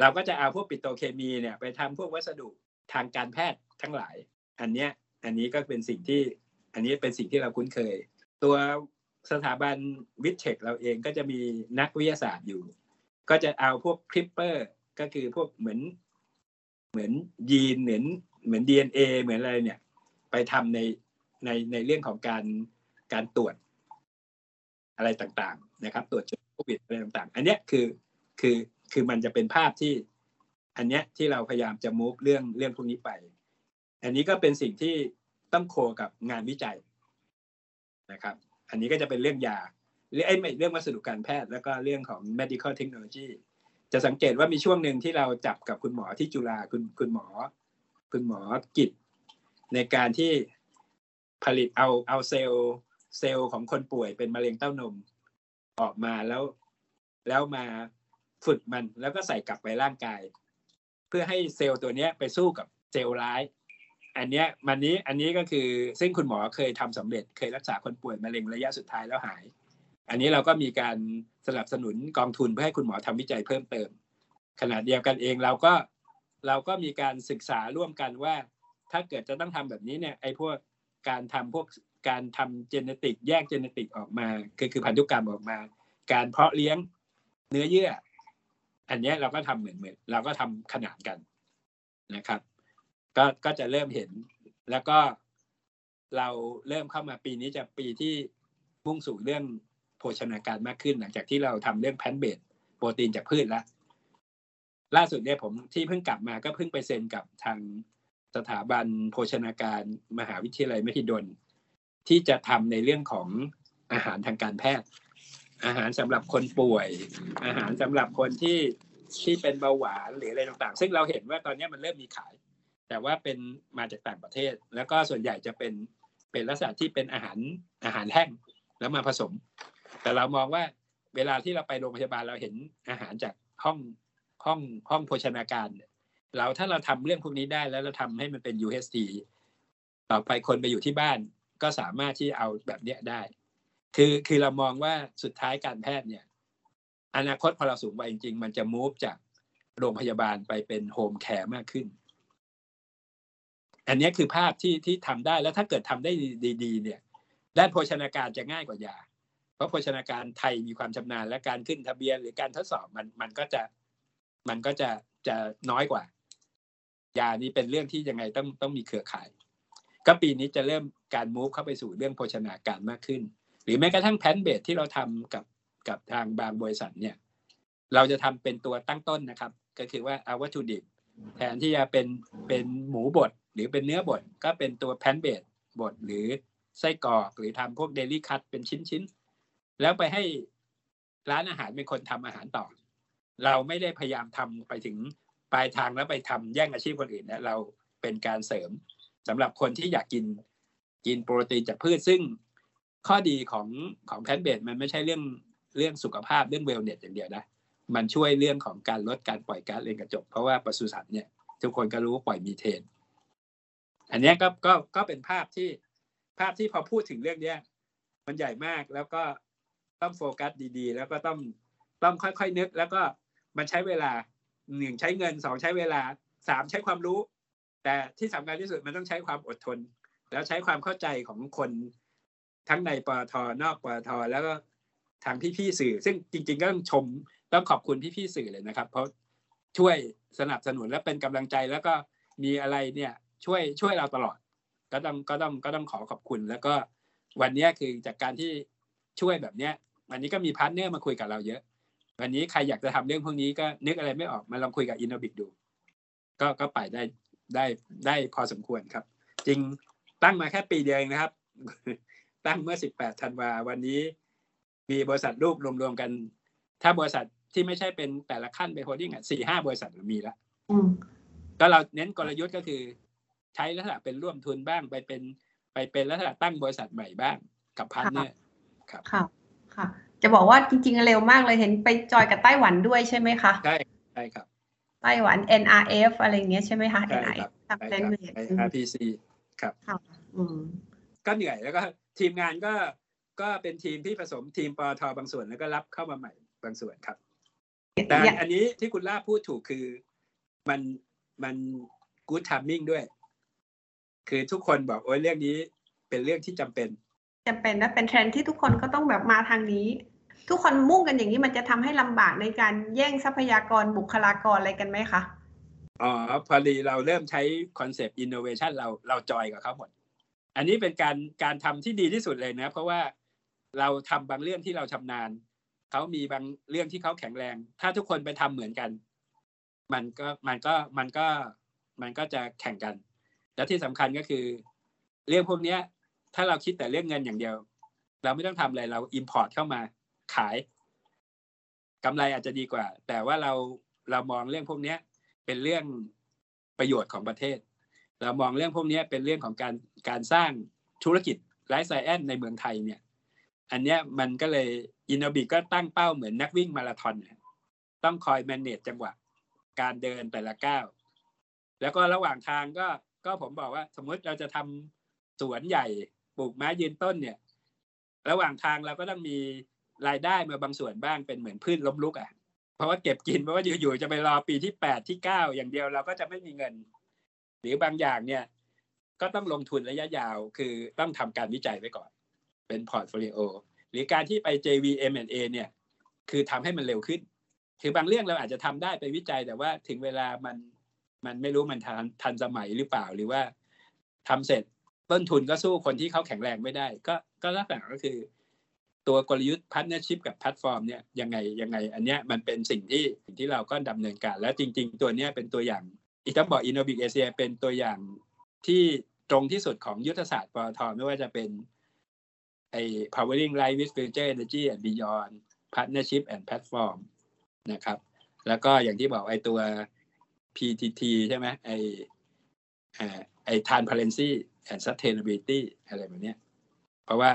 เราก็จะเอาพวกปิโตรเคมีเนี่ย ไปทำพวกวัสดุทางการแพทย์ทั้งหลาย อันเนี้ยอันนี้ก็เป็นสิ่งที่ อันนี้เป็นสิ่งที่เราคุ้นเคย ตัว สถาบัน VISTEC เราเองก็จะมีนักวิทยาศาสตร์อยู่ ก็จะเอาพวก CRISPR ก็คือพวกเหมือนเหมือนยีนเหมือนเหมือน DNA เหมือนอะไรเนี่ย ไปทำในในในเรื่องของการการตรวจอะไรต่างๆ นะครับ ตรวจเชื้อโควิดอะไรต่างๆ อันเนี้ยคือคือคือมันจะเป็นภาพที่ อันเนี้ยที่เราพยายามจะมูฟเรื่องเรื่องพวกนี้ไป อันนี้ก็เป็นสิ่งที่ต้องโคกับงานวิจัยนะครับ อันนี้ก็จะเป็นเรื่องยาเรื่องไอ้เรื่องวัสดุการแพทย์ แล้วก็เรื่องของ medical technology จะสังเกตว่ามีช่วงหนึ่งที่เราจับกับคุณหมอที่จุฬาคุณคุณหมอ คุณหมอกิจ ในการที่ผลิตเอาเอาเซลล์เซลล์ของคนป่วยเป็นมะเร็งเต้านมออกมาแล้ว แล้วมาฝึกมันแล้วก็ใส่กลับไปร่างกาย เพื่อให้เซลล์ตัวนี้ไปสู้กับเซลล์ร้าย อันเนี้ยมันนี้อันนี้ก็คือซึ่งคุณหมอเคยทำสำเร็จเคยรักษาคนป่วยมะเร็งระยะสุดท้ายแล้วหาย อันนี้เราก็มีการสนับสนุนกองทุนเพื่อให้คุณหมอทำวิจัยเพิ่มเติม ขณะเดียวกันเองเราก็เราก็มีการศึกษาร่วมกันว่า ถ้าเกิดจะต้องทำแบบนี้เนี่ยไอ้พวกการทำพวกการทำเจเนติกแยกเจเนติกออกมาคือคือพันธุกรรมออกมา การเพาะเลี้ยงเนื้อเยื่อ อันนี้เราก็ทำเหมือนเหมือนเราก็ทำขนาดกันนะครับ ก็ก็จะเริ่มเห็น แล้วก็เราเริ่มเข้ามาปีนี้จะปีที่มุ่งสู่เรื่องโภชนาการมากขึ้น หลังจากที่เราทำเรื่องแพนเบดโปรตีนจากพืชแล้วล่าสุดเนี่ยผมที่เพิ่งกลับมาก็เพิ่งไปเซ็นกับทางสถาบันโภชนาการมหาวิทยาลัยมหิดล ที่จะทำในเรื่องของอาหารทางการแพทย์ อาหารสำหรับคนป่วย อาหารสำหรับคนที่ที่เป็นเบาหวานหรืออะไรต่างๆ ซึ่งเราเห็นว่าตอนนี้มันเริ่มมีขาย แต่ว่าเป็นมาจากต่างประเทศ แล้วก็ส่วนใหญ่จะเป็นเป็นลักษณะที่เป็นอาหารอาหารแห้งแล้วมาผสม แต่เรามองว่าเวลาที่เราไปโรงพยาบาลเราเห็นอาหารจากห้องห้องห้องโภชนาการ เราถ้าเราทำเรื่องพวกนี้ได้แล้วเราทำให้มันเป็น UHT ต่อไปคนไปอยู่ที่บ้านก็สามารถที่เอาแบบเนี้ยได้ คือคือเรามองว่าสุดท้ายการแพทย์เนี่ย อนาคตพอเราสูงวัยจริง ๆ มันจะ move จากโรงพยาบาลไปเป็น home care มากขึ้น อันนี้คือภาพที่ที่ทำได้แล้วถ้าเกิดทำได้ดีๆเนี่ยด้านโภชนาการจะง่ายกว่ายา เพราะโภชนาการไทยมีความชำนาญและการขึ้นทะเบียนหรือการทดสอบมันมันก็จะมันก็จะจะน้อยกว่า ยานี้เป็นเรื่องที่ยังไงต้องต้องมีเครือข่าย ก็ปีนี้จะเริ่มการมูฟเข้าไปสู่เรื่องโภชนาการมากขึ้น หรือแม้กระทั่งแพนเบสที่เราทำกับกับทางบางบริษัทเนี่ย เราจะทำเป็นตัวตั้งต้นนะครับ ก็คือว่าเอาวัตถุดิบแทนที่จะเป็นเป็นหมูบด หรือเป็นเนื้อบดก็เป็นตัว plant-based บดหรือไส้กรอกหรือทำพวก deli cut เป็นชิ้นๆ แล้วไปให้ร้านอาหารเป็นคนทำอาหารต่อ เราไม่ได้พยายามทำไปถึงปลายทางแล้วไปทำแย่งอาชีพคนอื่นนะเราเป็นการเสริมสำหรับคนที่อยากกินกินโปรตีนจากพืชซึ่งข้อดีของของ plant-based มันไม่ใช่เรื่องเรื่องสุขภาพเรื่องเวลเนสอย่างเดียวนะมันช่วยเรื่องของการลดการปล่อยก๊าซเรือนกระจกเพราะว่าปศุสัตว์เนี่ยทุกคนก็รู้ว่าปล่อยมีเทน อันนี้ก็ก็ก็เป็นภาพที่ภาพที่พอพูดถึงเรื่องเนี้ยมันใหญ่มากแล้วก็ต้องโฟกัสดีๆ แล้วก็ต้องต้องค่อยๆนึก แล้วก็มันใช้เวลาหนึ่งใช้เงินสองใช้เวลาสามใช้ความรู้ แต่ที่สำคัญที่สุดมันต้องใช้ความอดทน แล้วใช้ความเข้าใจของคนทั้งในปตทนอกปตทแล้วก็ทางพี่ๆสื่อ ซึ่งจริง ๆ ก็ต้องชมต้องขอบคุณพี่ๆสื่อเลยนะครับ เพราะช่วยสนับสนุนและเป็นกำลังใจแล้วก็มีอะไรเนี่ย ช่วยช่วยเราตลอด ก็ต้องก็ต้องก็ต้องขอขอบคุณ แล้วก็วันนี้คือจากการที่ช่วยแบบเนี้ยวันนี้ก็มี partner มาคุยกับเราเยอะ วันนี้ใครอยากจะทำเรื่องพวกนี้ก็นึกอะไรไม่ออกมาลองคุยกับ Innobic ดู ก็ก็ไปได้ได้ได้พอสมควรครับ จริงตั้งมาแค่ปีเดียวเองนะครับ ตั้งเมื่อ 18ธันวาวันนี้ มีบริษัทลูกรวมๆกัน ถ้าบริษัทที่ไม่ใช่เป็นแต่ละขั้นเป็น holding อะสี่ห้าบริษัทมีแล้วอืมก็เราเน้นกลยุทธ์ก็คือ ใช้ลักษณะเป็นร่วมทุนบ้างไปเป็นไปเป็นลักษณะตั้งบริษัทใหม่บ้างกับ partner ครับค่ะค่ะ จะบอกว่าจริงๆเร็วมากเลยเห็นไปจอยกับไต้หวันด้วยใช่ไหมคะใช่ใช่ครับไต้หวัน NRF อะไรอย่างเงี้ยใช่ไหมคะใช่ NRF ครับทำใช่แลคนรับเวทไอ RPC ครับค่ะอืมก็เหนื่อยแล้วก็ทีมงานก็ก็เป็นทีมที่ผสมทีมปอทบางส่วนแล้วก็รับเข้ามาใหม่บางส่วนครับ แต่อย่างอันนี้ที่คุณล่าพูดถูกคือมันมัน good timing ด้วย คือทุกคนบอกโอ้ยเรื่องนี้เป็นเรื่องที่จำเป็นจำเป็นนะเป็นเทรนด์ที่ทุกคนก็ต้องแบบมาทางนี้ ทุกคนมุ่งกันอย่างนี้มันจะทำให้ลำบากในการแย่งทรัพยากรบุคลากรอะไรกันไหมคะอ๋อพอดีเราเริ่มใช้ concept innovation เราเราจอยกับเขาหมด อันนี้เป็นการการทำที่ดีที่สุดเลยนะ เพราะว่าเราทำบางเรื่องที่เราชำนาญเขามีบางเรื่องที่เขาแข็งแรง ถ้าทุกคนไปทำเหมือนกัน มันก็มันก็มันก็มันก็จะแข่งกัน และที่สำคัญก็คือ เรื่องพวกเนี้ย ถ้าเราคิดแต่เรื่องเงินอย่างเดียว เราไม่ต้องทำอะไรเรา import เข้ามาขายกำไรอาจจะดีกว่า แต่ว่าเราเรามองเรื่องพวกเนี้ย เป็นเรื่องประโยชน์ของประเทศ เรามองเรื่องพวกนี้เป็นเรื่องของการการสร้างธุรกิจไลฟ์ไซแอนในเมืองไทยเนี่ย อันเนี้ยมันก็เลยอินโนบิก็ตั้งเป้าเหมือนนักวิ่งมาราธอนต้องคอยแมネจจังหวะ การเดินแต่ละก้าวแล้วก็ระหว่างทางก็ ก็ผมบอกว่า สมมติเราจะทำสวนใหญ่ปลูกไม้ยืนต้นเนี่ย ระหว่างทางเราก็ต้องมีรายได้มาบางส่วนบ้างเป็นเหมือนพืชล้มลุกอะเพราะว่าเก็บกินเพราะว่าอยู่ๆจะไปรอปีที่แปดที่เก้าอย่างเดียวเราก็จะไม่มีเงิน หรือบางอย่างเนี่ย ก็ต้องลงทุนระยะยาว คือต้องทำการวิจัยไว้ก่อน เป็น portfolio หรือการที่ไป JV M&A เนี่ย คือทำให้มันเร็วขึ้น คือบางเรื่องเราอาจจะทำได้ไปวิจัยแต่ว่าถึงเวลามัน มันไม่รู้มันทันทันสมัยหรือเปล่าหรือว่าทำเสร็จต้นทุนก็สู้คนที่เขาแข็งแรงไม่ได้ ก็ก็ลักษณะก็คือ ตัวกลยุทธ์ partnership กับแพลตฟอร์มเนี่ยยังไงยังไง อันเนี้ยมันเป็นสิ่งที่สิ่งที่เราก็ดำเนินการ แล้วจริง ๆ ตัวเนี้ยเป็นตัวอย่างอีกต้องบอก Innobic Asia เป็นตัวอย่างที่ตรงที่สุดของยุทธศาสตร์ปตทไม่ว่าจะเป็นไอ้ powering life with future energy and beyond partnership and platform นะครับ แล้วก็อย่างที่บอกไอ้ตัว PTT ใช่ไหมไอ้เอ่อไอ transparency and sustainability อะไรแบบเนี้ยเพราะว่า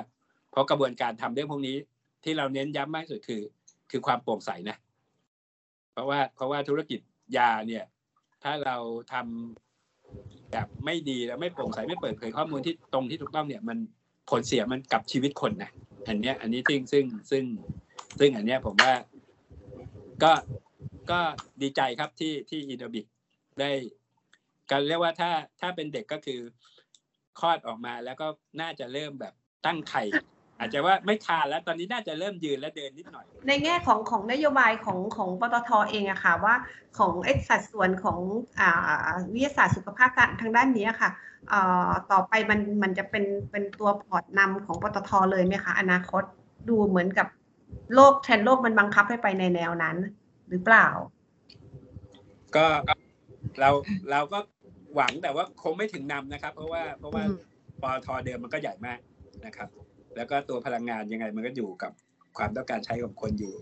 เพราะกระบวนการทำเรื่องพวกนี้ที่เราเน้นย้ำมากสุดคือ คือความโปร่งใสนะ เพราะว่าเพราะว่าธุรกิจยาเนี่ย ถ้าเราทำแบบไม่ดีแล้วไม่โปร่งใสไม่เปิดเผยข้อมูลที่ตรงที่ถูกต้องเนี่ยมันผลเสียมันกับชีวิตคนนะอันเนี้ย อันนี้ซึ่งซึ่งซึ่งซึ่งอันเนี้ยผมว่าก็ก็ดีใจครับที่ที่อินโดบิก ได้ก็เรียกว่าถ้าถ้าเป็นเด็กก็คือคลอดออกมาแล้วก็น่าจะเริ่มแบบตั้งไข่อาจจะว่าไม่คลานแล้วตอนนี้น่าจะเริ่มยืนและเดินนิดหน่อย ในแง่ของของนโยบายของของปตทเองอะค่ะว่าของไอ้สัดส่วนของอ่าวิทยาศาสตร์สุขภาพทางด้านนี้ค่ะเอ่อต่อไปมันมันจะเป็นเป็นตัว port นำของปตทเลยไหมคะอนาคตดูเหมือนกับโลกเทรนด์โลกมันบังคับให้ไปในแนวนั้น หรือเปล่า ก็ เราเราก็หวังแต่ว่าคงไม่ถึงนำนะครับ เพราะว่าเพราะว่าอืม port เดิมมันก็ใหญ่มากนะครับ แล้วก็ตัวพลังงานยังไงมันก็อยู่กับความต้องการใช้ของคนอยู่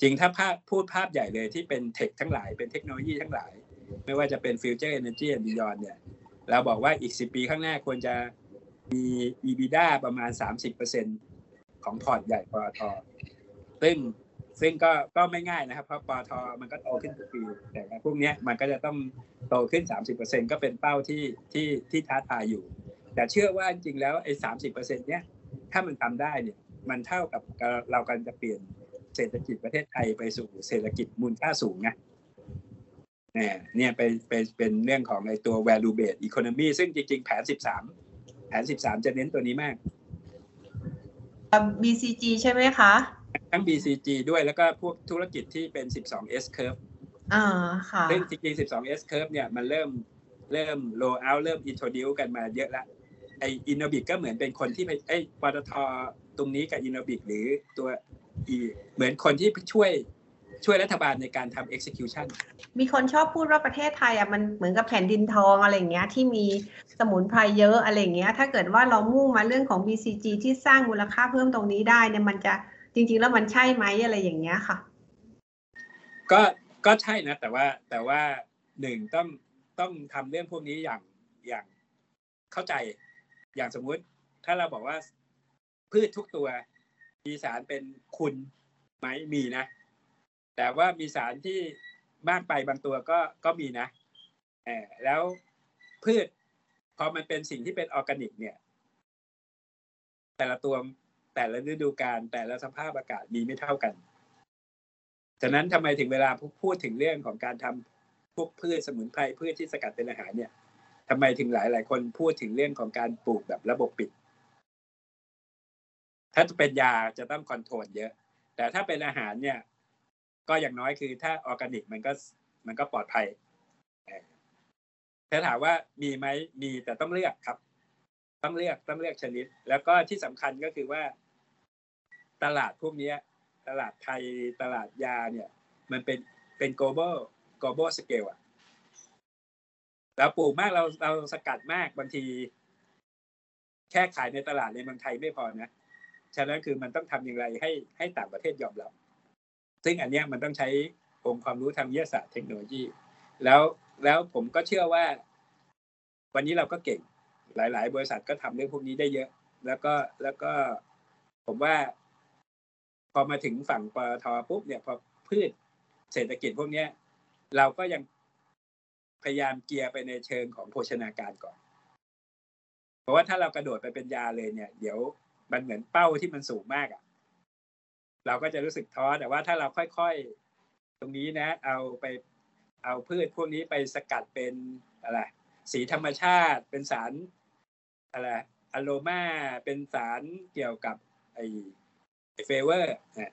จริงถ้าภาพพูดภาพใหญ่เลยที่เป็น tech ทั้งหลายเป็นเทคโนโลยีทั้งหลาย ไม่ว่าจะเป็น future energy และ beyond เนี่ยเราบอกว่าอีก 10 ปีข้างหน้าควรจะมี EBITDA ประมาณ 30%ของ port ใหญ่ port ซึ่ง ซึ่งก็ก็ไม่ง่ายนะครับ เพราะ port มันก็โตขึ้นทุกปี แต่พวกนี้มันก็จะต้องโตขึ้น 30%ก็เป็นเป้าที่ที่ที่ท้าทายอยู่ แต่เชื่อว่าจริงแล้วไอ้30%เปอร์เซ็นต์เนี้ยถ้ามันทำได้เนี่ยมันเท่ากับเรากำลังจะเปลี่ยนเศรษฐกิจประเทศไทยไปสู่เศรษฐกิจมูลค่าสูงนะเนี่ยเนี่ยเป็นเป็นเป็นเรื่องของไอ้ตัว value based economy ซึ่งจริง ๆ แผน 13 แผน 13 จะเน้นตัวนี้มาก BCG ใช่ไหมคะ ทั้ง BCG ด้วยแล้วก็พวกธุรกิจที่เป็น 12S curve อ่าค่ะซึ่งจริงๆ 12S curve เนี่ยมันเริ่มเริ่ม roll out เริ่ม introduce กันมาเยอะละไออินโนบิก็เหมือนเป็นคนที่ไปไอปตทตรงนี้กับอินโนบิหรือตัวอีเหมือนคนที่ช่วยช่วยรัฐบาลในการทำ execution มีคนชอบพูดว่าประเทศไทยอะมันเหมือนกับแผ่นดินทองอะไรอย่างเงี้ยที่มีสมุนไพรเยอะอะไรอย่างเงี้ยถ้าเกิดว่าเรามุ่งมาเรื่องของ BCG ที่สร้างมูลค่าเพิ่มตรงนี้ได้เนี่ยมันจะ จริง ๆ แล้วมันใช่ไหมอะไรอย่างเงี้ยค่ะ ก็ก็ใช่นะ แต่ว่าแต่ว่าหนึ่งต้องต้องทำเรื่องพวกนี้อย่างอย่างเข้าใจอย่างสมมุติ ถ้าเราบอกว่าพืชทุกตัวมีสารเป็นคุณไหมมีนะ แต่ว่ามีสารที่มากไปบางตัวก็ก็มีนะเออแล้วพืชพอมันเป็นสิ่งที่เป็นออร์แกนิก เนี่ย แต่ละตัว แต่ละฤดูกาลแต่ละสภาพอากาศมีไม่เท่ากันฉะนั้นทำไมถึงเวลาพูดถึงเรื่องของการทำพวกพืชสมุนไพรพืชที่สกัดเป็นอาหารเนี่ยทำไมถึงหลายหลายคนพูดถึงเรื่องของการปลูกแบบระบบปิด ถ้าจะเป็นยาจะต้องคอนโทรลเยอะ แต่ถ้าเป็นอาหารเนี่ย ก็อย่างน้อยคือถ้าออร์แกนิกมันก็มันก็ปลอดภัยถ้าถามว่ามีไหมมีแต่ต้องเลือกครับ ต้องเลือกต้องเลือกชนิด แล้วก็ที่สำคัญก็คือว่า ตลาดพวกนี้ตลาดไทยตลาดยาเนี่ย มันเป็นเป็น global global scale อะเราปลูกมากเราเราสกัดมากบางที แค่ขายในตลาดในเมืองไทยไม่พอนะฉะนั้นคือมันต้องทำอย่างไรให้ให้ต่างประเทศยอมรับ ซึ่งอันเนี้ยมันต้องใช้องค์ความรู้ทางวิทยาศาสตร์เทคโนโลยี แล้วแล้วผมก็เชื่อว่า วันนี้เราก็เก่งหลาย ๆ บริษัทก็ทำเรื่องพวกนี้ได้เยอะ แล้วก็แล้วก็ผมว่า อมาถึงฝั่งปตทปุ๊บเนี่ยพอพืชเศรษฐกิจพวกเนี้ยเราก็ยังพยายามเกียร์ไปในเชิงของโภชนาการก่อน เพราะว่าถ้าเรากระโดดไปเป็นยาเลยเนี่ย เดี๋ยวมันเหมือนเป้าที่มันสูงมากอะ่ะ เราก็จะรู้สึกท้อแต่ว่าถ้าเราค่อยๆตรงนี้นะ เอาไปเอาพืชพวกนี้ไปสกัดเป็นอะไรสีธรรมชาติเป็นสารอะไรอะโลมาเป็นสารเกี่ยวกับไอ เฟเวอร์นะ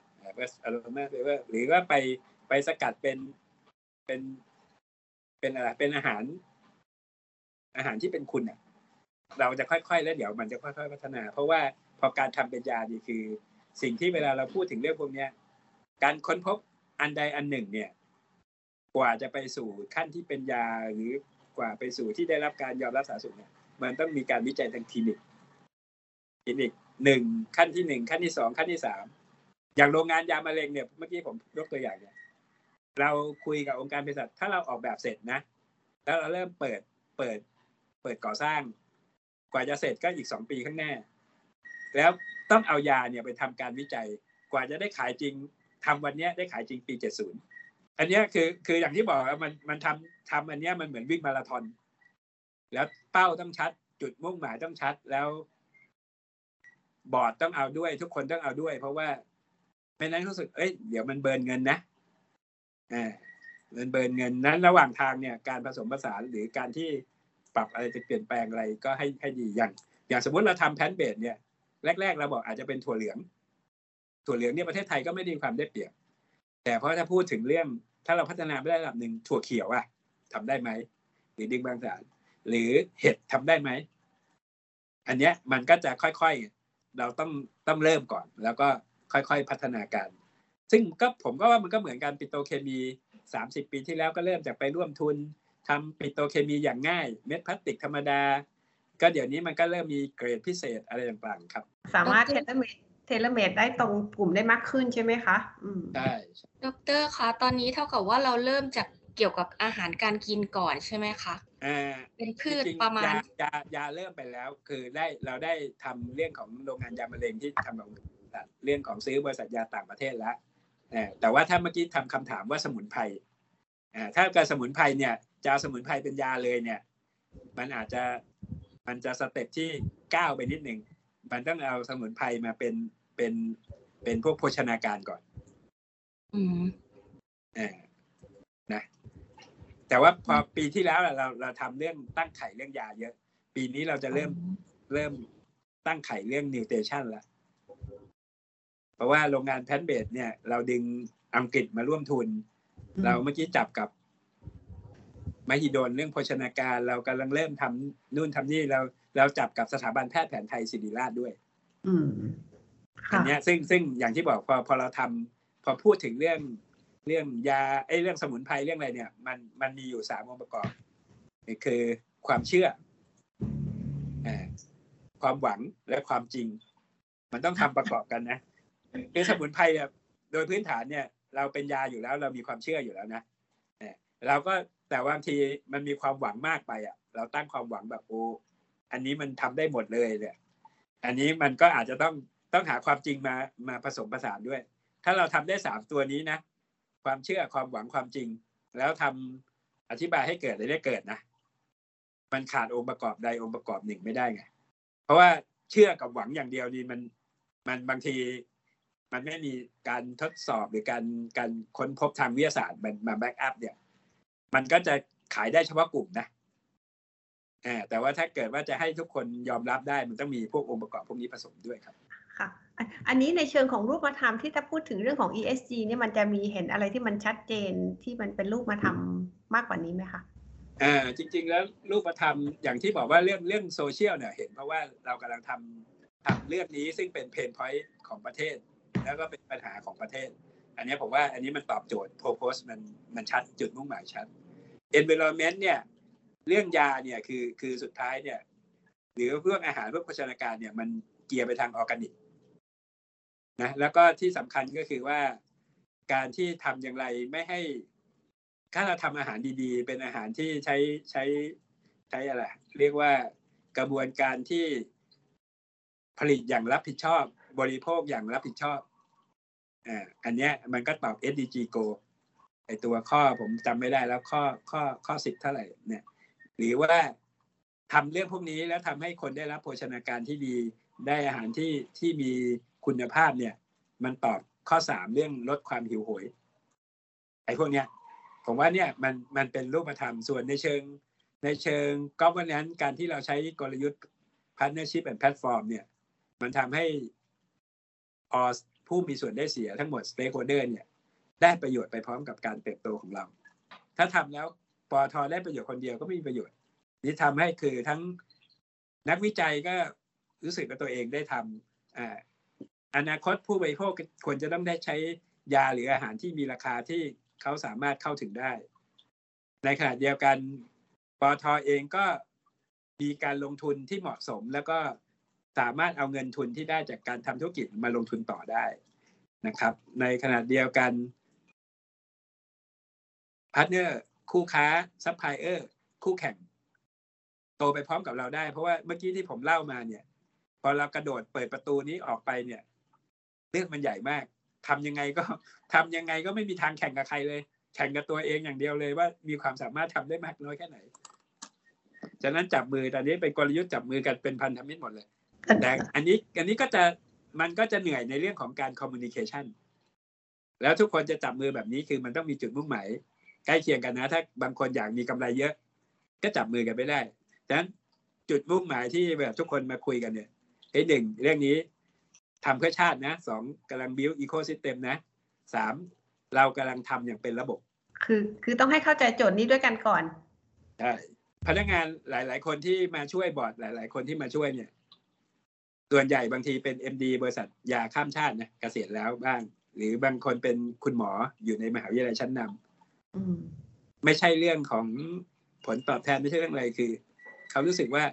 อโลมาเฟเวอร์หรือว่าไปไปสกัดเป็นเป็นเป็นอะไรเป็นอาหาร อาหารที่เป็นคุณอะ เราจะค่อยๆ แล้วเดี๋ยวมันจะค่อยๆพัฒนา เพราะว่าพอการทำเป็นยานี่คือ สิ่งที่เวลาเราพูดถึงเรื่องพวกเนี้ย การค้นพบอันใดอันหนึ่ง เนี่ย กว่าจะไปสู่ขั้นที่เป็นยาหรือกว่าไปสู่ที่ได้รับการยอมรับสาธารณสุขเนี่ยมันต้องมีการวิจัยทางคลินิกคลินิก หนึ่งขั้นที่หนึ่งขั้นที่สองขั้นที่สามอย่างโรงงานยามะเร็งเนี่ยเมื่อกี้ผมยกตัวอย่างเนี่ยเราคุยกับองค์การเภสัชถ้าเราออกแบบเสร็จนะ แล้วเราเริ่มเปิดเปิดเปิดก่อสร้าง กว่าจะเสร็จก็อีกสองปีข้างหน้า แล้วต้องเอายาเนี่ยไปทำการวิจัย กว่าจะได้ขายจริงทำวันนี้ได้ขายจริงปีเจ็ดศูนย์อันนี้คือคืออย่างที่บอกมันมันทำทำอันนี้มันเหมือนวิ่งมาราธอนแล้วเป้าต้องชัด จุดมุ่งหมายต้องชัดแล้ว บอร์ดต้องเอาด้วย ทุกคนต้องเอาด้วย เพราะว่าไม่นั้นรู้สึกเอ้ยเดี๋ยวมันเบิร์นเงินนะอ่ามันเบิร์นเงินนั้น ระหว่างทางเนี่ยการผสมผสานหรือการที่ปรับอะไรจะเปลี่ยนแปลงอะไรก็ให้ให้ดีอย่าง อย่างสมมติเราทำแพนเบดเนี่ย แรก ๆ เราบอกอาจจะเป็นถั่วเหลือง ถั่วเหลืองเนี่ยประเทศไทยก็ไม่ได้มีความได้เปรียบแต่เพราะถ้าพูดถึงเรื่องถ้าเราพัฒนาไม่ได้ระดับหนึ่งถั่วเขียวอะทำได้ไหมหรือดึงบางสารหรือเห็ดทำได้ไหมอันเนี้ยมันก็จะค่อยๆ เราต้องต้องเริ่มก่อน แล้วก็ค่อยๆพัฒนาการ ซึ่งก็ผมก็ว่ามันก็เหมือนกันปิโตรเคมีสามสิบปีที่แล้วก็เริ่มจากไปร่วมทุนทำปิโตรเคมีอย่างง่าย เม็ดพลาสติกธรรมดา ก็เดี๋ยวนี้มันก็เริ่มมีเกรดพิเศษอะไรต่างๆครับ สามารถเท tailor-made tailor-made ได้ตรงกลุ่มได้มากขึ้นใช่ไหมคะอืมได้ดอกเตอร์คะตอนนี้ tailor่ากับว่าเราเริ่มจาก เกี่ยวกับอาหารการกินก่อนใช่ไหมคะอ่าเป็นพืชจงๆประมาณยายายาเริ่มไปแล้ว คือได้เราได้ทำเรื่องของโรงงานยามะเร็งที่ทำของเรื่องของซื้อบริษัทยาต่างประเทศแล้วเออแต่ว่าถ้าเมื่อกี้ทำคำถามว่าสมุนไพรอ่าถ้าเกิดสมุนไพรเนี่ยจะเอาสมุนไพรเป็นยาเลยเนี่ย มันอาจจะมันจะสเต็ปที่ก้าวไปนิดหนึ่งมันต้องเอาสมุนไพรมาเป็นเป็นเป็นพวกโภชนาการก่อน อืมเออนะ แต่ว่าพอปีที่แล้วอะเราเราทำเรื่องตั้งไข่เรื่องยาเยอะ ปีนี้เราจะเริ่มเริ่มตั้งไข่เรื่อง nutrition ละเพราะว่าโรงงาน plant-based เนี่ย เราดึงอังกฤษมาร่วมทุน เราเมื่อกี้จับกับมหิดลเรื่องโภชนาการ เรากำลังเริ่มทำนู่นทำนี่เราเราจับกับสถาบันแพทย์แผนไทยศิริราชด้วยอืมอัค่ะอันเนี้ยซึ่งซึ่งอย่างที่บอกพอพอเราทำพอพูดถึงเรื่อง เรื่องยาไอ้เรื่องสมุนไพรเรื่องอะไรเนี่ย มันมันมีอยู่สามองค์ประกอบคือความเชื่ออ่าความหวังและความจริง มันต้องทำประกอบกันนะคือสมุนไพรโดยพื้นฐานเนี่ย เราเป็นยาอยู่แล้วเรามีความเชื่ออยู่แล้วนะเออเราก็แต่ว่าบางทีมันมีความหวังมากไปอะ เราตั้งความหวังแบบโอ้อันนี้มันทำได้หมดเลยเนี่ย อันนี้มันก็อาจจะต้องต้องหาความจริงมามาผสมผสานด้วย ถ้าเราทำได้สามตัวนี้นะ ความเชื่อความหวังความจริง แล้วทำอธิบายให้เกิดอะไรได้เกิดนะมันขาดองค์ประกอบใดองค์ประกอบหนึ่งไม่ได้ไงเพราะว่าเชื่อกับหวังอย่างเดียวนี่มันมันบางทีมันไม่มีการทดสอบหรือการการค้นพบทางวิทยาศาสตร์มันมา back up เนี่ย มันก็จะขายได้เฉพาะกลุ่มนะแต่ว่าถ้าเกิดว่าจะให้ทุกคนยอมรับได้มันต้องมีพวกองค์ประกอบพวกนี้ผสมด้วยครับ อันนี้ในเชิงของรูปธรรมที่ถ้าพูดถึงเรื่องของ ESG เนี่ยมันจะมีเห็นอะไรที่มันชัดเจนที่มันเป็นรูปธรรมมากกว่านี้ไหมคะอ่าจริง ๆ แล้วรูปธรรมอย่างที่บอกว่าเรื่องเรื่องโซเชียลเนี่ยเห็นเพราะว่าเรากำลังทำทำเรื่องนี้ซึ่งเป็น pain point ของประเทศ แล้วก็เป็นปัญหาของประเทศ อันนี้ผมว่าอันนี้มันตอบโจทย์ purpose มันมันชัดจุดมุ่งหมายชัด environment เนี่ยเรื่องยาเนี่ยคือคือสุดท้ายเนี่ยหรือพวกอาหารพวกโภชนาการเนี่ยมันเกียร์ไปทางออร์แกนิก นะแล้วก็ที่สำคัญก็คือว่าการที่ทำอย่างไรไม่ให้ถ้าเราทำอาหารดีๆ เป็นอาหารที่ใช้ใช้ใช้อะไรเรียกว่ากระบวนการที่ผลิตอย่างรับผิดชอบ บริโภคอย่างรับผิดชอบอ่าอันเนี้ยมันก็ตอบ SDG Go ไอตัวข้อผมจำไม่ได้แล้วข้อข้อข้อสิบเท่าไหร่เนี่ย หรือว่าทำเรื่องพวกนี้แล้วทำให้คนได้รับโภชนาการที่ดีได้อาหารที่ที่มี คุณภาพเนี่ย มันตอบข้อสามเรื่องลดความหิวโหย ไอ้พวกเนี้ยผมว่าเนี่ยมันมันเป็นรูปธรรมส่วนในเชิง ในเชิงก็วันนั้นการที่เราใช้กลยุทธ์ partnership and platform เนี่ย มันทำให้ออผู้มีส่วนได้เสียทั้งหมด stakeholder เนี่ย ได้ประโยชน์ไปพร้อมกับการเติบโตของเรา ถ้าทำแล้วปอทอได้ประโยชน์คนเดียวก็ไม่มีประโยชน์ นี่ทำให้คือทั้งนักวิจัยก็รู้สึกว่าตัวเองได้ทำ อนาคตผู้บริโภคควรจะต้องได้ใช้ยาหรืออาหารที่มีราคาที่เขาสามารถเข้าถึงได้ ในขณะเดียวกันปอทเองก็มีการลงทุนที่เหมาะสม แล้วก็สามารถเอาเงินทุนที่ได้จากการทำธุรกิจมาลงทุนต่อได้นะครับ ในขณะเดียวกัน partner คู่ค้าซัพพลายเออร์คู่แข่ง โตไปพร้อมกับเราได้ เพราะว่าเมื่อกี้ที่ผมเล่ามาเนี่ย พอเรากระโดดเปิดประตูนี้ออกไปเนี่ย เรื่องมันใหญ่มากทำยังไงก็ทำยังไงก็ไม่มีทางแข่งกับใครเลย แข่งกับตัวเองอย่างเดียวเลยว่ามีความสามารถทำได้มากน้อยแค่ไหนฉะนั้นจับมือตอนนี้เป็นกลยุทธ์จับมือกันเป็นพันธมิตรหมดเลยแต่อันนี้อันนี้ก็จะมันก็จะเหนื่อยในเรื่องของการคอมมูนิเคชันแล้วทุกคนจะจับมือแบบนี้คือมันต้องมีจุดมุ่งหมายใกล้เคียงกันนะ ถ้าบางคนอยากมีกำไรเยอะ ก็จับมือกันไม่ได้ฉะนั้นจุดมุ่งหมายที่แบบทุกคนมาคุยกันเนี่ยเฮ้ยหนึ่งเรื่องนี้ ทำเพื่อชาตินะสองกำลัง build ecosystem นะสามเรากำลังทำอย่างเป็นระบบ คือคือต้องให้เข้าใจโจทย์นี้ด้วยกันก่อนใช่พนักงานหลาย ๆ คนที่มาช่วยบอร์ดหลาย ๆ คนที่มาช่วยเนี่ย ส่วนใหญ่บางทีเป็น MD บริษัทยาข้ามชาตินะเกษียณแล้วบ้าง หรือบางคนเป็นคุณหมออยู่ในมหาวิทยาลัยชั้นนำอืมไม่ใช่เรื่องของผลตอบแทนไม่ใช่เรื่องอะไรคือ เขารู้สึกว่า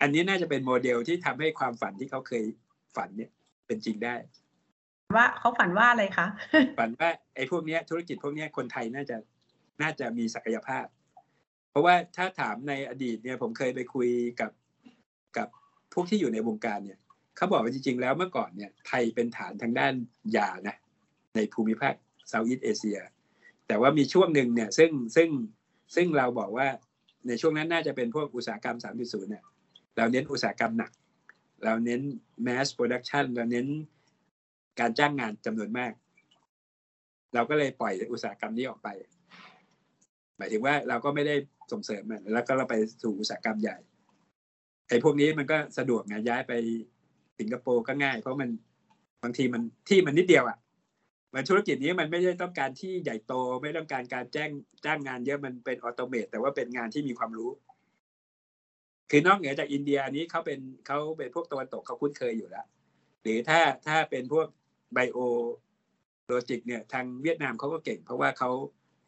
อันนี้น่าจะเป็นโมเดลที่ทำให้ความฝันที่เขาเคยฝันเนี่ย เป็นจริงได้ ว่าเขาฝันว่าอะไรคะฝันว่าไอ้พวกเนี้ยธุรกิจพวกเนี้ยคนไทยน่าจะน่าจะมีศักยภาพ เพราะว่าถ้าถามในอดีตเนี่ย ผมเคยไปคุยกับกับพวกที่อยู่ในวงการเนี่ยเขาบอกว่าจริง ๆ แล้วเมื่อก่อนเนี่ยไทยเป็นฐานทางด้านยานะ ในภูมิภาคเซาท์อีสเอเชียแต่ว่ามีช่วงหนึ่งเนี่ยซึ่งซึ่งซึ่งเราบอกว่าในช่วงนั้นน่าจะเป็นพวกอุตสาหกรรม 3.0เนี่ยเราเน้นอุตสาหกรรมหนัก เราเน้น mass production เราเน้นการจ้างงานจำนวนมาก เราก็เลยปล่อยอุตสาหกรรมนี้ออกไป หมายถึงว่าเราก็ไม่ได้ส่งเสริมมันแล้วก็เราไปสู่อุตสาหกรรมใหญ่ไอ้พวกนี้มันก็สะดวกไงย้ายไปสิงคโปร์ก็ง่าย เพราะมันบางทีมันที่มันนิดเดียวอะ่ะมันธุรกิจนี้มันไม่ได้ต้องการที่ใหญ่โต ไม่ต้องการการแจ้งจ้างงานเยอะมันเป็นออโตเมตแต่ว่าเป็นงานที่มีความรู้ คือนอกเหนือจากอินเดียอันนี้เขาเป็นเขาเป็นพวกตะวันตกเขาคุ้นเคยอยู่แล้ว หรือถ้าถ้าเป็นพวก biologic เนี่ยทางเวียดนามเขาก็เก่ง เพราะว่าเขา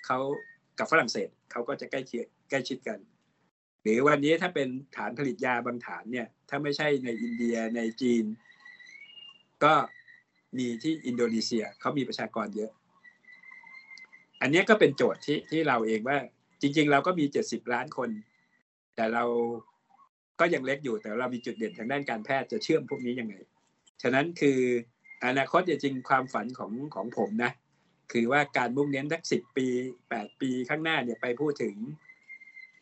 เขากับฝรั่งเศสเขาก็จะใกล้เคียงใกล้ชิดกัน หรือวันนี้ถ้าเป็นฐานผลิตยาบางฐานเนี่ย ถ้าไม่ใช่ในอินเดียในจีน ก็มีที่อินโดนีเซียเขามีประชากรเยอะ อันนี้ก็เป็นโจทย์ที่ที่เราเองว่าจริง ๆ เราก็มีเจ็ดสิบล้านคน แต่เรา ก็ยังเล็กอยู่แต่เรามีจุดเด่นทางด้านการแพทย์จะเชื่อมพวกนี้ยังไง ฉะนั้นคืออนาคตจริงความฝันของของผมนะ คือว่าการมุ่งเน้นสักสิบปีแปดปีข้างหน้าเนี่ยไปพูดถึง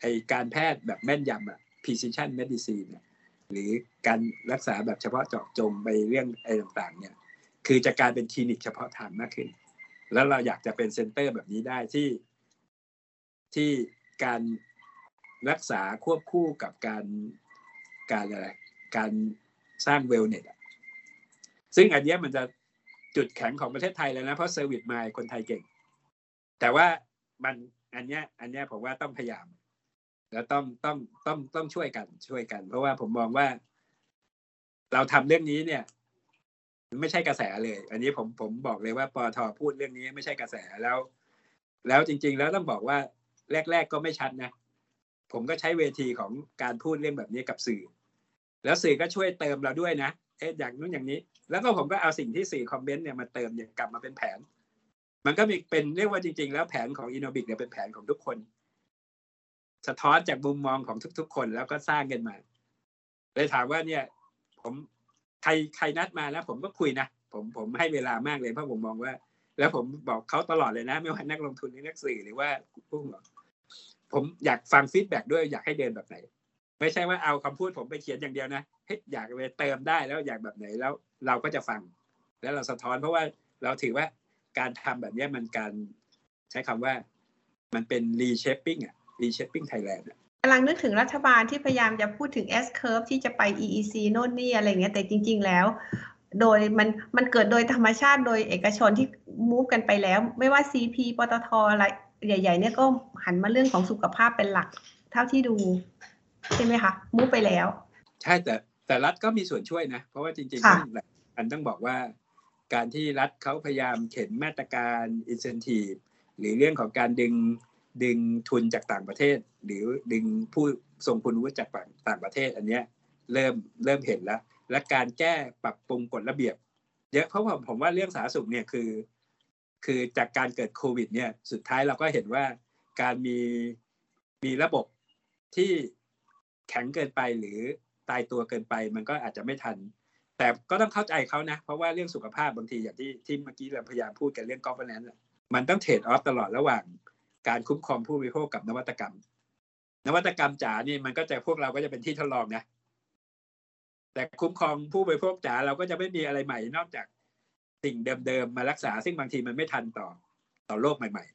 ไอการแพทย์แบบแม่นยำอะ precision medicine เนี่ยหรือการรักษาแบบเฉพาะเจาะจงไปเรื่องไอต่างๆ เนี่ยคือจะกลายเป็นคลินิกเฉพาะทางมากขึ้น แล้วเราอยากจะเป็น center แบบนี้ได้ที่ที่การ รักษาควบคู่กับการการอะไรการสร้าง wellness ซึ่งอันนี้มันจะจุดแข็งของประเทศไทยเลยนะ เพราะ service mind คนไทยเก่ง แต่ว่ามันอันเนี้ยอันเนี้ยผมว่าต้องพยายาม แล้วต้องต้องต้องต้องช่วยกันช่วยกัน เพราะว่าผมมองว่า เราทำเรื่องนี้เนี่ย ไม่ใช่กระแสเลย อันนี้ผมผมบอกเลยว่าปอทพูดเรื่องนี้ไม่ใช่กระแสแล้ว แล้วจริง ๆ แล้วต้องบอกว่าแรก ๆ ก็ไม่ชัดนะ ผมก็ใช้เวทีของการพูดเรื่องแบบนี้กับสื่อ แล้วสื่อก็ช่วยเติมเราด้วยนะเอ๊ะอย่างนู้นอย่างนี้ แล้วก็ผมก็เอาสิ่งที่สื่อคอมเมนต์เนี่ยมาเติมเนี่ยกลับมาเป็นแผน มันก็มีเป็นเรียกว่าจริง ๆ แล้วแผนของอินโนบิกเนี่ยเป็นแผนของทุกคน สะท้อนจากมุมมองของทุก ๆ คนแล้วก็สร้างกันมาเลยถามว่าเนี่ย ผมใครใครนัดมาแล้ว ผมก็คุยนะผมผมให้เวลามากเลยเพราะผมมองว่า แล้วผมบอกเขาตลอดเลยนะ ไม่ว่านักลงทุนหรือนักสื่อหรือว่าผู้บอก ผมอยากฟังฟีดแบ็ด้วยอยากให้เดินแบบไหน ไม่ใช่ว่าเอาคำพูดผมไปเขียนอย่างเดียวนะเฮ้ยอยากไปเติมได้แล้วอยากแบบไหนแล้วเราก็จะฟัง แล้วเราสะท้อนเพราะว่าเราถือว่าการทำแบบนี้มันการใช้คำว่ามันเป็น reshaping อะ reshaping Thailand อะกำลังนึกถึงรัฐบาลที่พยายามจะพูดถึง S curve ที่จะไป EEC โน่นนี่อะไรเงี้ยแต่จริง ๆ แล้ว โดยมันมันเกิดโดยธรรมชาติโดยเอกชนที่มูฟกันไปแล้ว ไม่ว่า CP ปตทอะไร ใหญ่ ๆ เนี่ยก็หันมาเรื่องของสุขภาพเป็นหลัก เท่าที่ดู ใช่ไหมคะมูฟไปแล้ว ใช่แต่แต่รัฐก็มีส่วนช่วยนะ เพราะว่าจริงๆค่ะต้องอันต้องบอกว่า การที่รัฐเขาพยายามเข็นมาตรการ incentive หรือเรื่องของการดึงดึงทุนจากต่างประเทศ หรือดึงผู้ทรงคุณวุฒิจากต่างประเทศ อันเนี้ยเริ่มเริ่มเห็นแล้ว และการแก้ปรับปรุงกฎระเบียบเยอะเพราะผมผมว่าเรื่องสาธารณสุขเนี่ยคือ คือจากการเกิดโควิดเนี่ยสุดท้ายเราก็เห็นว่าการมีมีระบบที่แข็งเกินไปหรือตายตัวเกินไป มันก็อาจจะไม่ทัน แต่ก็ต้องเข้าใจเขานะ เพราะว่าเรื่องสุขภาพบางทีอย่างที่ที่เมื่อกี้เราพยายามพูดกันเรื่อง governance อะมันต้องเทรดออฟตลอดระหว่างการคุ้มครองผู้บริโภคกับนวัตกรรม นวัตกรรมจ๋านี่มันก็จะพวกเราก็จะเป็นที่ทดลองนะแต่คุ้มครองผู้บริโภคจ๋าเราก็จะไม่มีอะไรใหม่นอกจาก สิ่งเดิมๆมารักษา ซึ่งบางทีมันไม่ทันต่อต่อโลกใหม่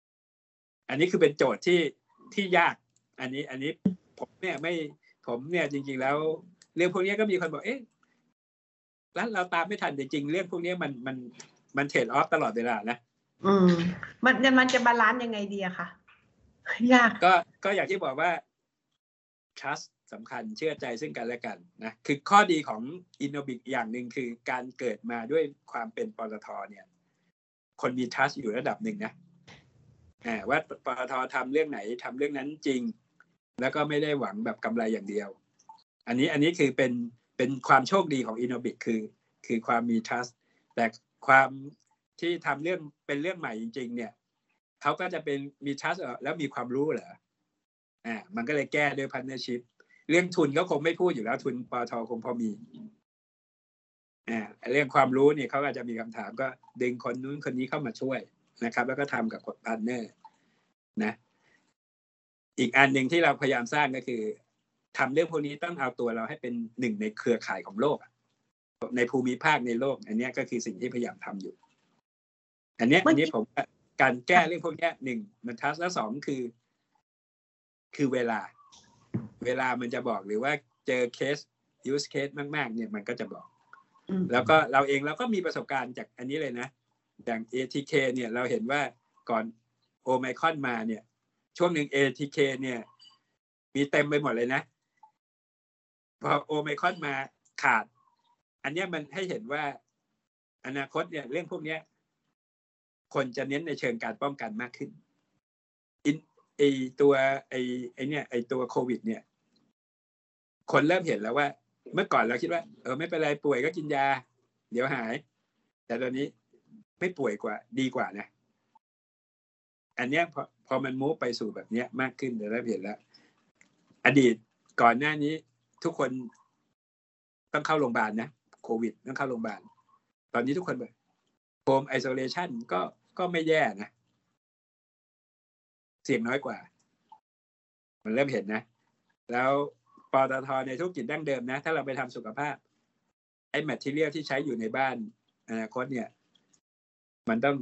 ๆ อันนี้คือเป็นโจทย์ที่ที่ยาก อันนี้อันนี้ผมเนี่ยไม่ผมเนี่ยจริง ๆ แล้ว เรื่องพวกนี้ก็มีคนบอกเอ๊ะแล้วเราตามไม่ทันจริงๆเรื่องพวกนี้มันมันมัน trade-off ตลอดเวลานะอืม มันมันจะ balance ยังไงดีอะคะยากก็ก็อย่างที่บอกว่า trust สำคัญเชื่อใจซึ่งกันและกันนะคือข้อดีของ Innobic อย่างหนึ่งคือการเกิดมาด้วยความเป็นปตทเนี่ย คนมี trust อยู่ระดับหนึ่งนะว่าปตททำเรื่องไหนทำเรื่องนั้นจริง แล้วก็ไม่ได้หวังแบบกำไรอย่างเดียว อันนี้อันนี้คือเป็นเป็นความโชคดีของ Innobic คือ คือความมี trust แต่ความที่ทำเรื่องเป็นเรื่องใหม่จริง ๆ เนี่ยเขาก็จะเป็นมี trust แล้วมีความรู้เหรออ่ามันก็เลยแก้ด้วย partnership เรื่องทุนก็คงไม่พูดอยู่แล้ว ทุนปตทคงพอมีเรื่องความรู้เนี่ยเขาอาจจะมีคำถามก็ดึงคนนู้นคนนี้เข้ามาช่วยนะครับ แล้วก็ทำกับ partner นะ อีกอันหนึ่งที่เราพยายามสร้างก็คือทำเรื่องพวกนี้ต้องเอาตัวเราให้เป็นหนึ่งในเครือข่ายของโลกในภูมิภาคในโลก อันนี้ก็คือสิ่งที่พยายามทำอยู่ อันนี้อันนี้ผมการแก้เรื่องพวกนี้หนึ่งมัน trust แล้วสองคือ คือเวลา เวลามันจะบอกหรือว่าเจอเคส use case มาก ๆ เนี่ยมันก็จะบอกอืมแล้วก็เราเองเราก็มีประสบการณ์จากอันนี้เลยนะ อย่าง ATK เนี่ยเราเห็นว่าก่อนโอไมคอนมาเนี่ย ช่วงหนึ่ง ATK เนี่ย มีเต็มไปหมดเลยนะ พอโอไมคอนมาขาด อันเนี้ยมันให้เห็นว่าอนาคตเนี่ยเรื่องพวกเนี้ยคนจะเน้นในเชิงการป้องกันมากขึ้นอินไอตัวไอไอเนี่ยไอตัวโควิด เนี่ย คนเริ่มเห็นแล้วว่า เมื่อก่อนเราคิดว่า เออไม่เป็นไรป่วยก็กินยา เดี๋ยวหาย แต่ตอนนี้ไม่ป่วยกว่า ดีกว่านะ อันเนี้ยพอพอมันมูฟไปสู่แบบเนี้ยมากขึ้นเดี๋ยวเราเห็นแล้ว อดีตก่อนหน้านี้ทุกคนต้องเข้าโรงพยาบาลนะโควิดต้องเข้าโรงพยาบาล ตอนนี้ทุกคนแบบโฮมไอโซเลชันก็ก็ไม่แย่นะเสี่ยงน้อยกว่า มันเริ่มเห็นนะ แล้ว ปตทในธุรกิจดั้งเดิมนะ ถ้าเราไปทำสุขภาพ ไอ้แมทเทียลที่ใช้อยู่ในบ้านอนาคตเนี่ย มันต้อง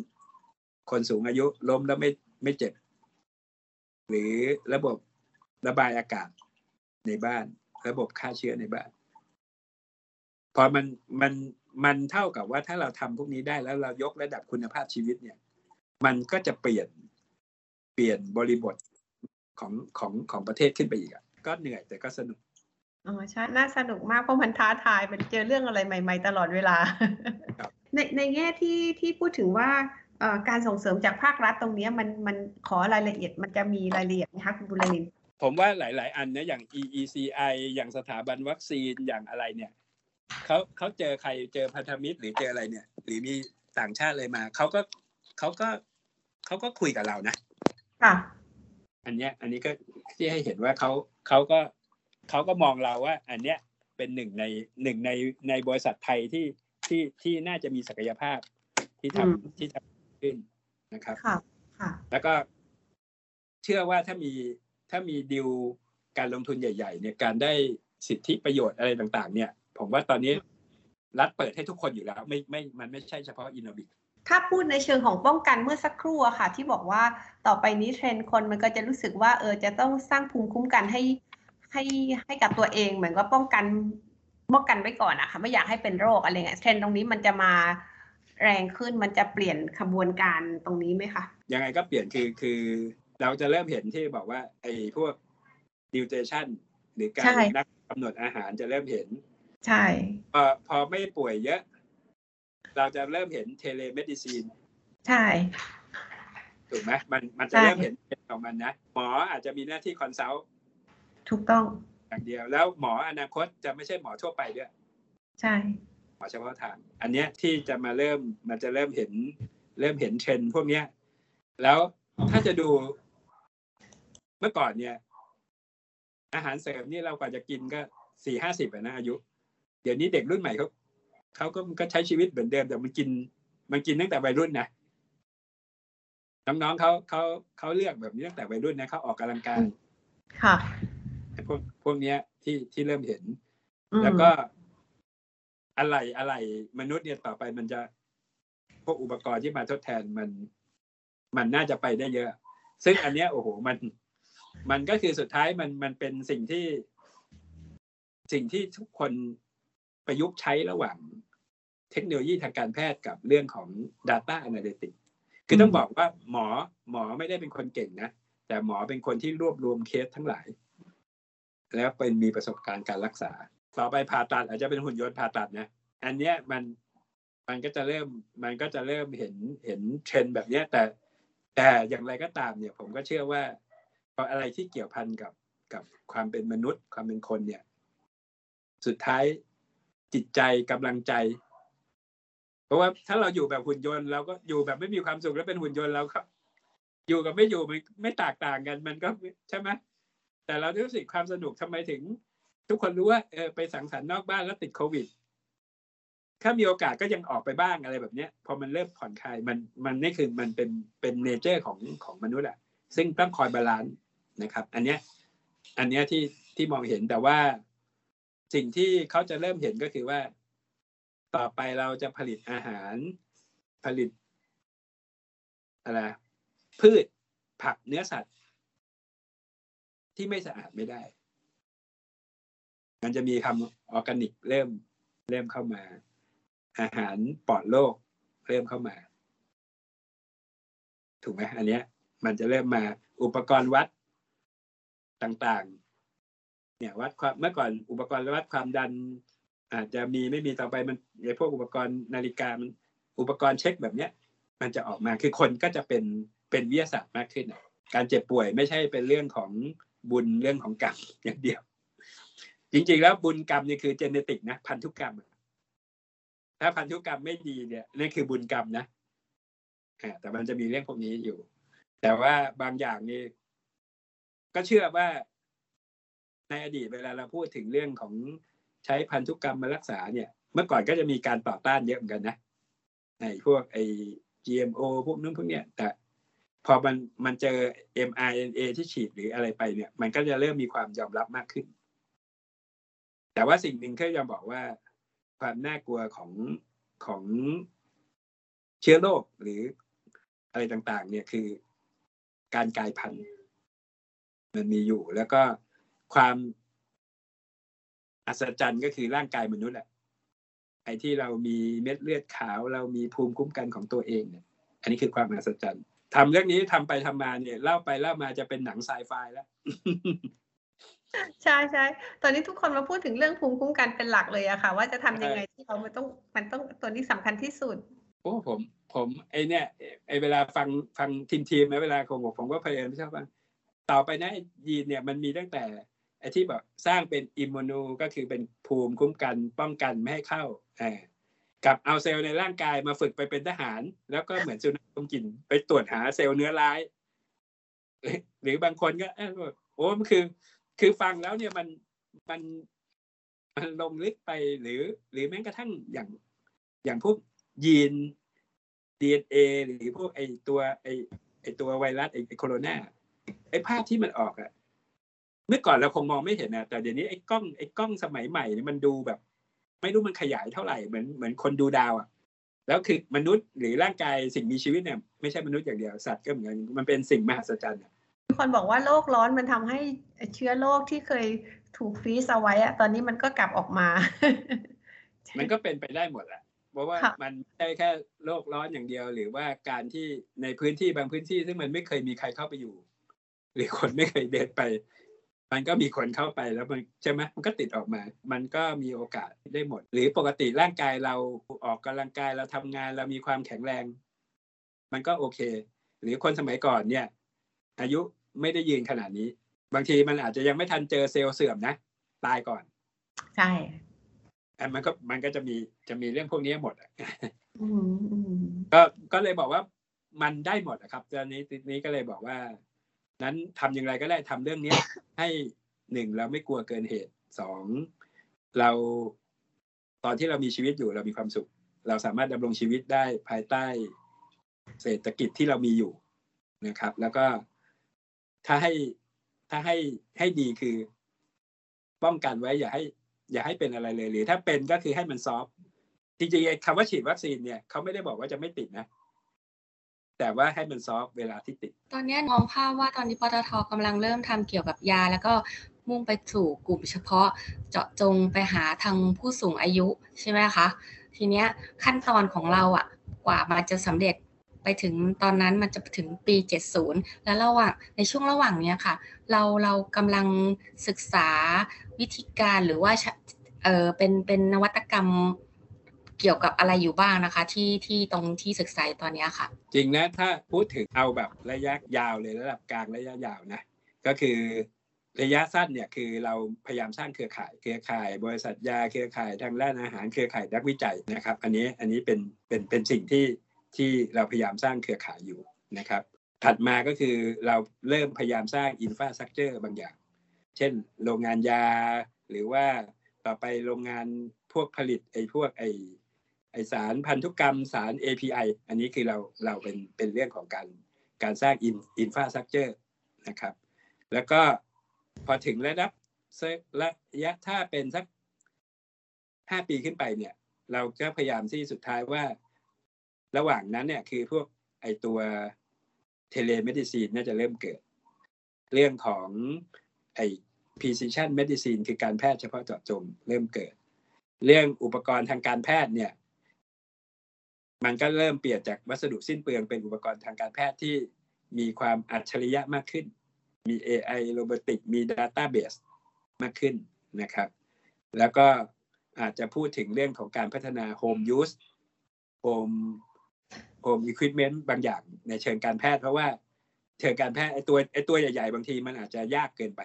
คนสูงอายุล้มแล้วไม่ไม่เจ็บ หรือระบบระบายอากาศในบ้าน ระบบฆ่าเชื้อในบ้าน พอมันมันมันเท่ากับว่าถ้าเราทำพวกนี้ได้แล้วเรายกระดับคุณภาพชีวิตเนี่ย มันก็จะเปลี่ยนเปลี่ยนบริบทของของของประเทศขึ้นไปอีกอะ ก็เหนื่อยแต่ก็สนุกอ๋อใช่น่าสนุกมากเพราะมันท้าทายมันเจอเรื่องอะไรใหม่ ๆ ตลอดเวลาครับในในแง่ที่ที่พูดถึงว่าเอ่อการส่งเสริมจากภาครัฐตรงเนี้ยมันมันขอรายละเอียดมันจะมีรายละเอียดไหมคะคุณบุรนินทร์ผมว่าหลาย ๆ อันนะอย่าง EECI อย่างสถาบันวัคซีนอย่างอะไรเนี่ยเขาเขาเจอใครเจอพันธมิตรหรือเจออะไรเนี่ย หรือมีต่างชาติเลยมาเขาก็เขาก็เขาก็คุยกับเรานะค่ะ อันเนี้ย อันนี้ก็ที่ให้เห็นว่าเขาเขาก็เขาก็มองเราว่า อันเนี้ยเป็นหนึ่งในหนึ่งในในบริษัทไทยที่ที่ที่น่าจะมีศักยภาพที่ทำอืมที่ทำขึ้นนะครับค่ะค่ะ แล้วก็เชื่อว่าถ้ามีถ้ามีดิวการลงทุนใหญ่ ๆ เนี่ยการได้สิทธิประโยชน์อะไรต่าง ๆ เนี่ย ผมว่าตอนนี้รัฐเปิดให้ทุกคนอยู่แล้ว ไม่ไม่มันไม่ใช่เฉพาะ Innobic ถ้าพูดในเชิงของป้องกันเมื่อสักครู่อะค่ะ ที่บอกว่าต่อไปนี้เทรนด์คนมันก็จะรู้สึกว่าเออจะต้องสร้างภูมิคุ้มกันให้ให้ให้กับตัวเอง เหมือนว่าป้องกันป้องกันไว้ก่อนอะค่ะไม่อยากให้เป็นโรคอะไรเงี้ยเทรนด์ตรงนี้มันจะมาแรงขึ้นมันจะเปลี่ยนขบวนการตรงนี้ไหมคะยังไงก็เปลี่ยนคือคือเราจะเริ่มเห็นที่บอกว่าไอ้พวก dietitian หรือการใช่นักกำหนดอาหารจะเริ่มเห็น ใช่พอพอไม่ป่วยเยอะ เราจะเริ่มเห็น telemedicine ใช่ถูกไหมมันมันจะใช่เริ่มเห็นเป็นของมันนะหมออาจจะมีหน้าที่ consult ถูกต้องอย่างเดียว แล้วหมออนาคตจะไม่ใช่หมอทั่วไปด้วย ใช่หมอเฉพาะทาง อันเนี้ยที่จะมาเริ่มมันจะเริ่มเห็น เริ่มเห็นเทรนด์พวกเนี้ย แล้วถ้าจะดูเมื่อก่อนเนี่ย อาหารเสริมนี่เรากว่าจะกินก็สี่ห้าสิบนะอายุ เดี๋ยวนี้เด็กรุ่นใหม่เขา เขาก็ก็ใช้ชีวิตเหมือนเดิมแต่มันกิน มันกินตั้งแต่วัยรุ่นนะน้องๆเขาเขาเขาเลือกแบบนี้ตั้งแต่วัยรุ่นนะเขาออกกำลังกายค่ะพวกพวกเนี้ยที่ที่เริ่มเห็นอืมแล้วก็อะไรอะไรมนุษย์เนี่ยต่อไปมันจะพวกอุปกรณ์ที่มาทดแทนมันมันน่าจะไปได้เยอะ ซึ่งอันเนี้ยโอ้โหมัน มันก็คือสุดท้ายมันมันเป็นสิ่งที่ สิ่งที่ทุกคนประยุกต์ใช้ระหว่าง เทคโนโลยีทางการแพทย์กับเรื่องของ Data Analytics คือต้องบอกว่าหมอหมอไม่ได้เป็นคนเก่งนะ แต่หมอเป็นคนที่รวบรวมเคสทั้งหลาย แล้วเป็นมีประสบการณ์การรักษา ต่อไปผ่าตัดอาจจะเป็นหุ่นยนต์ผ่าตัดนะอันเนี้ยมันมันก็จะเริ่มมันก็จะเริ่มเห็นเห็นเทรนด์แบบเนี้ยแต่แต่อย่างไรก็ตามเนี่ย ผมก็เชื่อว่าพออะไรที่เกี่ยวพันกับกับความเป็นมนุษย์ ความเป็นคนเนี่ย สุดท้ายจิตใจกำลังใจ เพราะว่าถ้าเราอยู่แบบหุ่นยนต์เราก็อยู่แบบไม่มีความสุขแล้วเป็นหุ่นยนต์เราก็อยู่กับไม่อยู่มันไม่แตกต่างกันมันก็ใช่ไหมแต่เรารู้สึกความสนุกทำไมถึง ทุกคนรู้ว่าเออไปสังสรรค์นอกบ้านแล้วติดโควิด ถ้ามีโอกาสก็ยังออกไปบ้างอะไรแบบเนี้ย พอมันเริ่มผ่อนคลายมันมันนี่คือมันเป็นเป็น nature ของของมนุษย์อะซึ่งต้องคอย balance นะครับ อันเนี้ยอันเนี้ยที่ที่มองเห็นแต่ว่าสิ่งที่เขาจะเริ่มเห็นก็คือว่า ต่อไปเราจะผลิตอาหาร ผลิตอะไรพืชผักเนื้อสัตว์ ที่ไม่สะอาดไม่ได้ มันจะมีคำออร์แกนิกเริ่มเริ่มเข้ามา อาหารปลอดโรคเริ่มเข้ามา ถูกไหมอันเนี้ย มันจะเริ่มมาอุปกรณ์วัดต่างๆ เนี่ยวัดความเมื่อก่อนอุปกรณ์วัดความดัน อาจจะมีไม่มีต่อไปมันไอ้พวกอุปกรณ์นาฬิกามันอุปกรณ์เช็คแบบเนี้ย มันจะออกมาคือคนก็จะเป็นเป็นวิทยาศาสตร์มากขึ้นการเจ็บป่วยไม่ใช่เป็นเรื่องของบุญเรื่องของกรรมอย่างเดียว จริงๆแล้วบุญกรรมนี่คือเจเนติกนะพันธุกรรม ถ้าพันธุกรรมไม่ดีเนี่ยนั่นคือบุญกรรมนะแต่มันจะมีเรื่องพวกนี้อยู่ แต่ว่าบางอย่างนี่ก็เชื่อว่าในอดีตเวลาเราพูดถึงเรื่องของ ใช้พันธุกรรมมารักษาเนี่ย เมื่อก่อนก็จะมีการต่อต้านเยอะเหมือนกันนะในพวกไอ GMO พวกนู้นพวกเนี้ยแต่พอมันมันเจอ mRNA ที่ฉีดหรืออะไรไปเนี่ย มันก็จะเริ่มมีความยอมรับมากขึ้น แต่ว่าสิ่งหนึ่งก็จะบอกว่า ความน่ากลัวของของเชื้อโรคหรืออะไรต่างๆ เนี่ยคือการกลายพันธุ์ มันมีอยู่แล้วก็ความ อัศจรรย์ก็คือร่างกายมนุษย์แหละไอ้ที่เรามีเม็ดเลือดขาว เรามีภูมิคุ้มกันของตัวเองเนี่ย อันนี้คือความอัศจรรย์ทำเรื่องนี้ทำไปทำมาเนี่ยเล่าไปเล่ามาจะเป็นหนังไซไฟแล้วใช่ใช่ตอนนี้ทุกคนมาพูดถึงเรื่องภูมิคุ้มกันเป็นหลักเลยอะค่ะ ว่าจะทำยังไงที่เรามันต้องมันต้องตัวนี้สำคัญที่สุดโอ้ผม ผมไอเนี่ยไอเวลาฟังฟังทีมทีมๆนะเวลาคงบอกผมก็พยายามที่ชอบฟังต่อไปนะไอ้ยีนเนี่ยมันมีตั้งแต่ ไอ้ที่แบบสร้างเป็นอิมมูนูก็คือเป็นภูมิคุ้มกันป้องกันไม่ให้เข้าอกับเอาเซลล์ในร่างกายมาฝึกไปเป็นทหาร แล้วก็เหมือนสุนัขดมกลิ่นไปตรวจหาเซลล์เนื้อร้าย หรือบางคนก็โอ้มันคือ คือฟังแล้วเนี่ยมันมันมันลงลึกไปหรือ หรือแม้กระทั่งอย่างอย่างพวกยีน DNA หรือพวกไอตัวไอไอตัวไวรัสไอโคโรนาไอภาพที่มันออกอะ เมื่อก่อนเราคงมองไม่เห็นนะแต่เดี๋ยวนี้ไอ้กล้องไอ้กล้องสมัยใหม่เนี่ยมันดูแบบ ไม่รู้มันขยายเท่าไหร่เหมือนเหมือนคนดูดาวอะแล้วคือมนุษย์หรือร่างกายสิ่งมีชีวิตเนี่ยไม่ใช่มนุษย์อย่างเดียวสัตว์ก็เหมือนกันมันเป็นสิ่งมหัศจรรย์อะมีคนบอกว่าโลกร้อนมันทำให้เชื้อโรคที่เคยถูกฟรีซเอาไว้อะตอนนี้มันก็กลับออกมา มันก็เป็นไปได้หมดแหละเพราะว่าค่ะมันไม่ใช่แค่โลกร้อนอย่างเดียว หรือว่าการที่ในพื้นที่บางพื้นที่ซึ่งมันไม่เคยมีใครเข้าไปอยู่ หรือคนไม่เคยเดินไป มันก็มีคนเข้าไปแล้วมันใช่ไหมมันก็ติดออกมา มันก็มีโอกาสได้หมด หรือปกติร่างกายเราออกกำลังกายเราทำงานเรามีความแข็งแรง มันก็โอเค หรือคนสมัยก่อนเนี่ย อายุไม่ได้ยืนขนาดนี้ บางทีมันอาจจะยังไม่ทันเจอเซลล์เสื่อมนะตายก่อน ใช่อะมันก็มันก็จะมีจะมีเรื่องพวกนี้หมดอะอืมอืมก็ก็เลยบอกว่ามันได้หมดนะครับตอนนี้นี้ก็เลยบอกว่า นั้นทำอย่างไรก็ได้ทำเรื่องเนี้ย ให้หนึ่งเราไม่กลัวเกินเหตุสองเราตอนที่เรามีชีวิตอยู่เรามีความสุข เราสามารถดำรงชีวิตได้ภายใต้เศรษฐกิจที่เรามีอยู่นะครับ แล้วก็ถ้าให้ถ้าให้ให้ดีคือ ป้องกันไว้อย่าให้ อย่าให้เป็นอะไรเลยหรือถ้าเป็นก็คือให้มันซอฟต์จริงๆไอคำว่าฉีดวัคซีนเนี่ยเขาไม่ได้บอกว่าจะไม่ติดนะ แต่ว่าให้มันซอฟต์เวลาที่ติด ตอนนี้มองภาพว่าตอนนี้ปตทกำลังเริ่มทำเกี่ยวกับยา แล้วก็มุ่งไปสู่กลุ่มเฉพาะเจาะจงไปหาทางผู้สูงอายุใช่ไหมคะ ทีเนี้ยขั้นตอนของเราอะกว่ามันจะสำเร็จไปถึงตอนนั้นมันจะถึงปี 70 แล้วระหว่างในช่วงระหว่างเนี้ยค่ะ เราเรากำลังศึกษาวิธีการหรือว่าเออเป็นเป็นนวัตกรรม เกี่ยวกับอะไรอยู่บ้างนะคะ ที่ที่ตรงที่ศึกษาตอนนี้ค่ะ จริงนะถ้าพูดถึงเอาแบบระยะยาวเลยระดับกลางระยะยาวนะก็คือระยะสั้นเนี่ยคือเราพยายามสร้างเครือข่าย เครือข่าย บริษัทยาเครือข่ายทางด้านอาหารเครือข่ายนักวิจัยนะครับ อันนี้อันนี้เป็นเป็นเป็นสิ่งที่ที่เราพยายามสร้างเครือข่ายอยู่นะครับ ถัดมาก็คือเราเริ่มพยายามสร้างอินฟาส t ั c เจอร์บางอย่าง เช่น โรงงานยาหรือว่าต่อไปโรงงานพวกผลิตไอ้พวกไอ้ ไอสารพันธุกรรมสาร API อันนี้คือเราเราเป็นเป็นเรื่องของการการสร้างอินฟาส t ั c เจอร์นะครับ แล้วก็พอถึงระดับระยะถ้าเป็นสักห้าปีขึ้นไปเนี่ย เราก็พยายามที่สุดท้ายว่า ระหว่างนั้นเนี่ยคือพวกไอตัว telemedicine น่าจะเริ่มเกิด เรื่องของไอ precision medicine คือการแพทย์เฉพาะเจาะจงเริ่มเกิด เรื่องอุปกรณ์ทางการแพทย์เนี่ย มันก็เริ่มเปลี่ยนจากวัสดุสิ้นเปลืองเป็นอุปกรณ์ทางการแพทย์ที่มีความอัจฉริยะมากขึ้น มี AI โรบอติกมี Database มากขึ้นนะครับ แล้วก็อาจจะพูดถึงเรื่องของการพัฒนา Home Use Home Home Equipment บางอย่างในเชิงการแพทย์เพราะว่าเชิงการแพทย์ไอตัวไอตัวใหญ่ๆ บางทีมันอาจจะยากเกินไป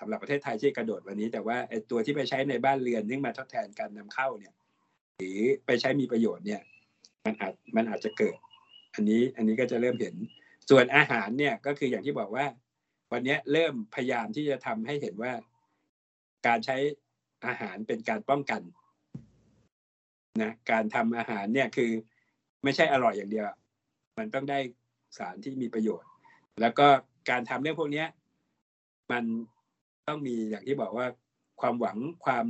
สำหรับประเทศไทยที่กระโดดวันนี้ แต่ว่าไอตัวที่ไปใช้ในบ้านเรือนซึ่งมาทดแทนการนำเข้าเนี่ย หรือไปใช้มีประโยชน์เนี่ย มันอาจมันอาจจะเกิด อันนี้อันนี้ก็จะเริ่มเห็น ส่วนอาหารเนี่ยก็คืออย่างที่บอกว่า วันนี้เริ่มพยายามที่จะทำให้เห็นว่า การใช้อาหารเป็นการป้องกันนะการทำอาหารเนี่ยคือไม่ใช่อร่อยอย่างเดียว มันต้องได้สารที่มีประโยชน์ แล้วก็การทำเรื่องพวกนี้มันต้องมีอย่างที่บอกว่าความหวังความ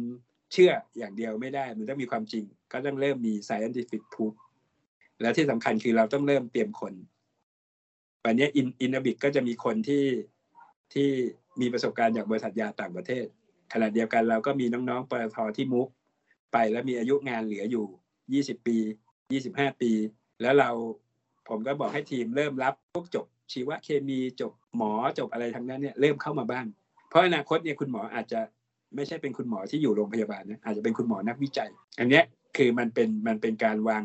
เชื่ออย่างเดียวไม่ได้ มันต้องมีความจริง ก็ต้องเริ่มมี scientific proof และที่สำคัญคือเราต้องเริ่มเตรียมคนวันนี้อินอินบิกก็จะมีคนที่ที่มีประสบการณ์จากบริษัทยาต่างประเทศขณะเดียวกันเราก็มีน้องๆปตทที่มุกไปแล้วมีอายุงานเหลืออยู่ 20 ปี 25 ปี แล้วเราผมก็บอกให้ทีมเริ่มรับพวกจบชีวเคมีจบหมอจบอะไรทั้งนั้นเนี่ยเริ่มเข้ามาบ้าง เพราะอนาคตเนี่ยคุณหมออาจจะไม่ใช่เป็นคุณหมอที่อยู่โรงพยาบาลนะอาจจะเป็นคุณหมอนักวิจัย อันเนี้ยคือมันเป็นมันเป็นการวาง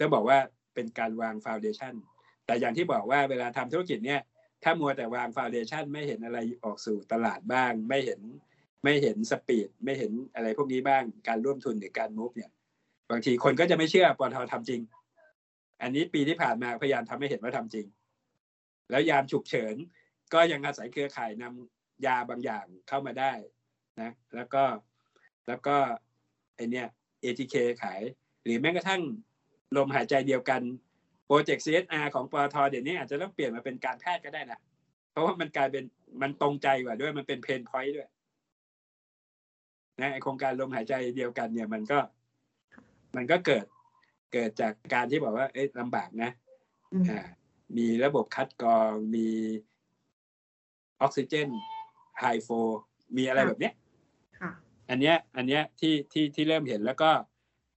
ต้องบอกว่าเป็นการวางฟาวเดชันแต่อย่างที่บอกว่าเวลาทำธุรกิจเนี่ยถ้ามัวแต่วางฟาวเดชันไม่เห็นอะไรออกสู่ตลาดบ้าง ไม่เห็นไม่เห็นสปีดไม่เห็นอะไรพวกนี้บ้างการร่วมทุนหรือการมูฟเนี่ยบางทีคนก็จะไม่เชื่อปตททำจริง อันนี้ปีที่ผ่านมาพยายามทำให้เห็นว่าทำจริง แล้วยามฉุกเฉินก็ยังอาศัยเครือข่ายนำยาบางอย่างเข้ามาได้นะแล้วก็แล้วก็ไอเนี้ย ATK ขายหรือแม้กระทั่ง ลมหายใจเดียวกันโปรเจกต์ CSR ของปตทเดี๋ยวนี้อาจจะต้องเปลี่ยนมาเป็นการแพทย์ก็ได้นะเพราะว่ามันกลายเป็นมันตรงใจกว่าด้วยมันเป็น pain point ด้วยนะโครงการลมหายใจเดียวกันเนี่ยมันก็ มันก็เกิดเกิดจากการที่บอกว่า เอ๊ะลำบากนะอ่ามีระบบคัดกรองมีออกซิเจน high flow มีอะไรแบบเนี้ยอันเนี้ย อันเนี้ยที่ที่ที่เริ่มเห็นแล้วก็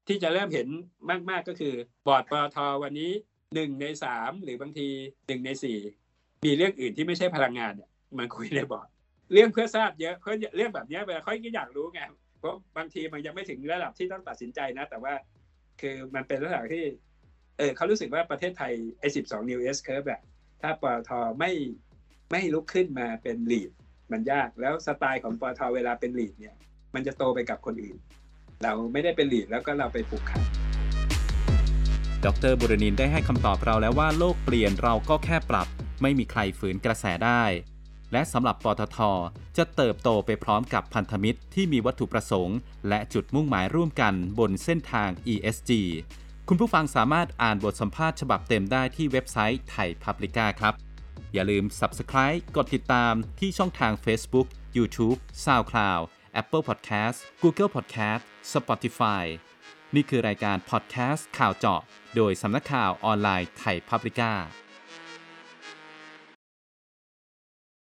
ที่จะเริ่มเห็นมาก ๆก็คือบอร์ดปตทวันนี้หนึ่งในสามหรือบางทีหนึ่งในสี่มีเรื่องอื่นที่ไม่ใช่พลังงานมันคุยในบอร์ดเรื่องเพื่อทราบเยอะเพื่อเรื่องแบบนี้เวลาเขาก็อยากรู้ไงเพราะบางทีมันยังไม่ถึงระดับที่ต้องตัดสินใจนะ แต่ว่าคือมันเป็นลักษณะที่เออเขารู้สึกว่าประเทศไทยไอ้สิบสอง New S-Curve แบบถ้าปตทไม่ไม่ลุกขึ้นมาเป็น lead มันยากแล้วสไตล์ของปตทเวลาเป็น lead เนี่ย มันจะโตไปกับคนอื่น เราไม่ได้เป็นลีดแล้วก็เราไปผูกขาดดรบุรณินได้ให้คำตอบเราแล้วว่าโลกเปลี่ยนเราก็แค่ปรับ ไม่มีใครฝืนกระแสได้ และสำหรับปตทจะเติบโตไปพร้อมกับพันธมิตรที่มีวัตถุประสงค์ และจุดมุ่งหมายร่วมกันบนเส้นทาง ESG คุณผู้ฟังสามารถอ่านบทสัมภาษณ์ฉบับเต็มได้ที่เว็บไซต์ไทย Publica ครับ อย่าลืม Subscribe กดติดตามที่ช่องทาง Facebook YouTube SoundCloud Apple Podcast Google Podcast Spotify นี่คือรายการ Podcast ข่าวเจาะ โดยสำนักข่าวออนไลน์ไทยพับลิก้า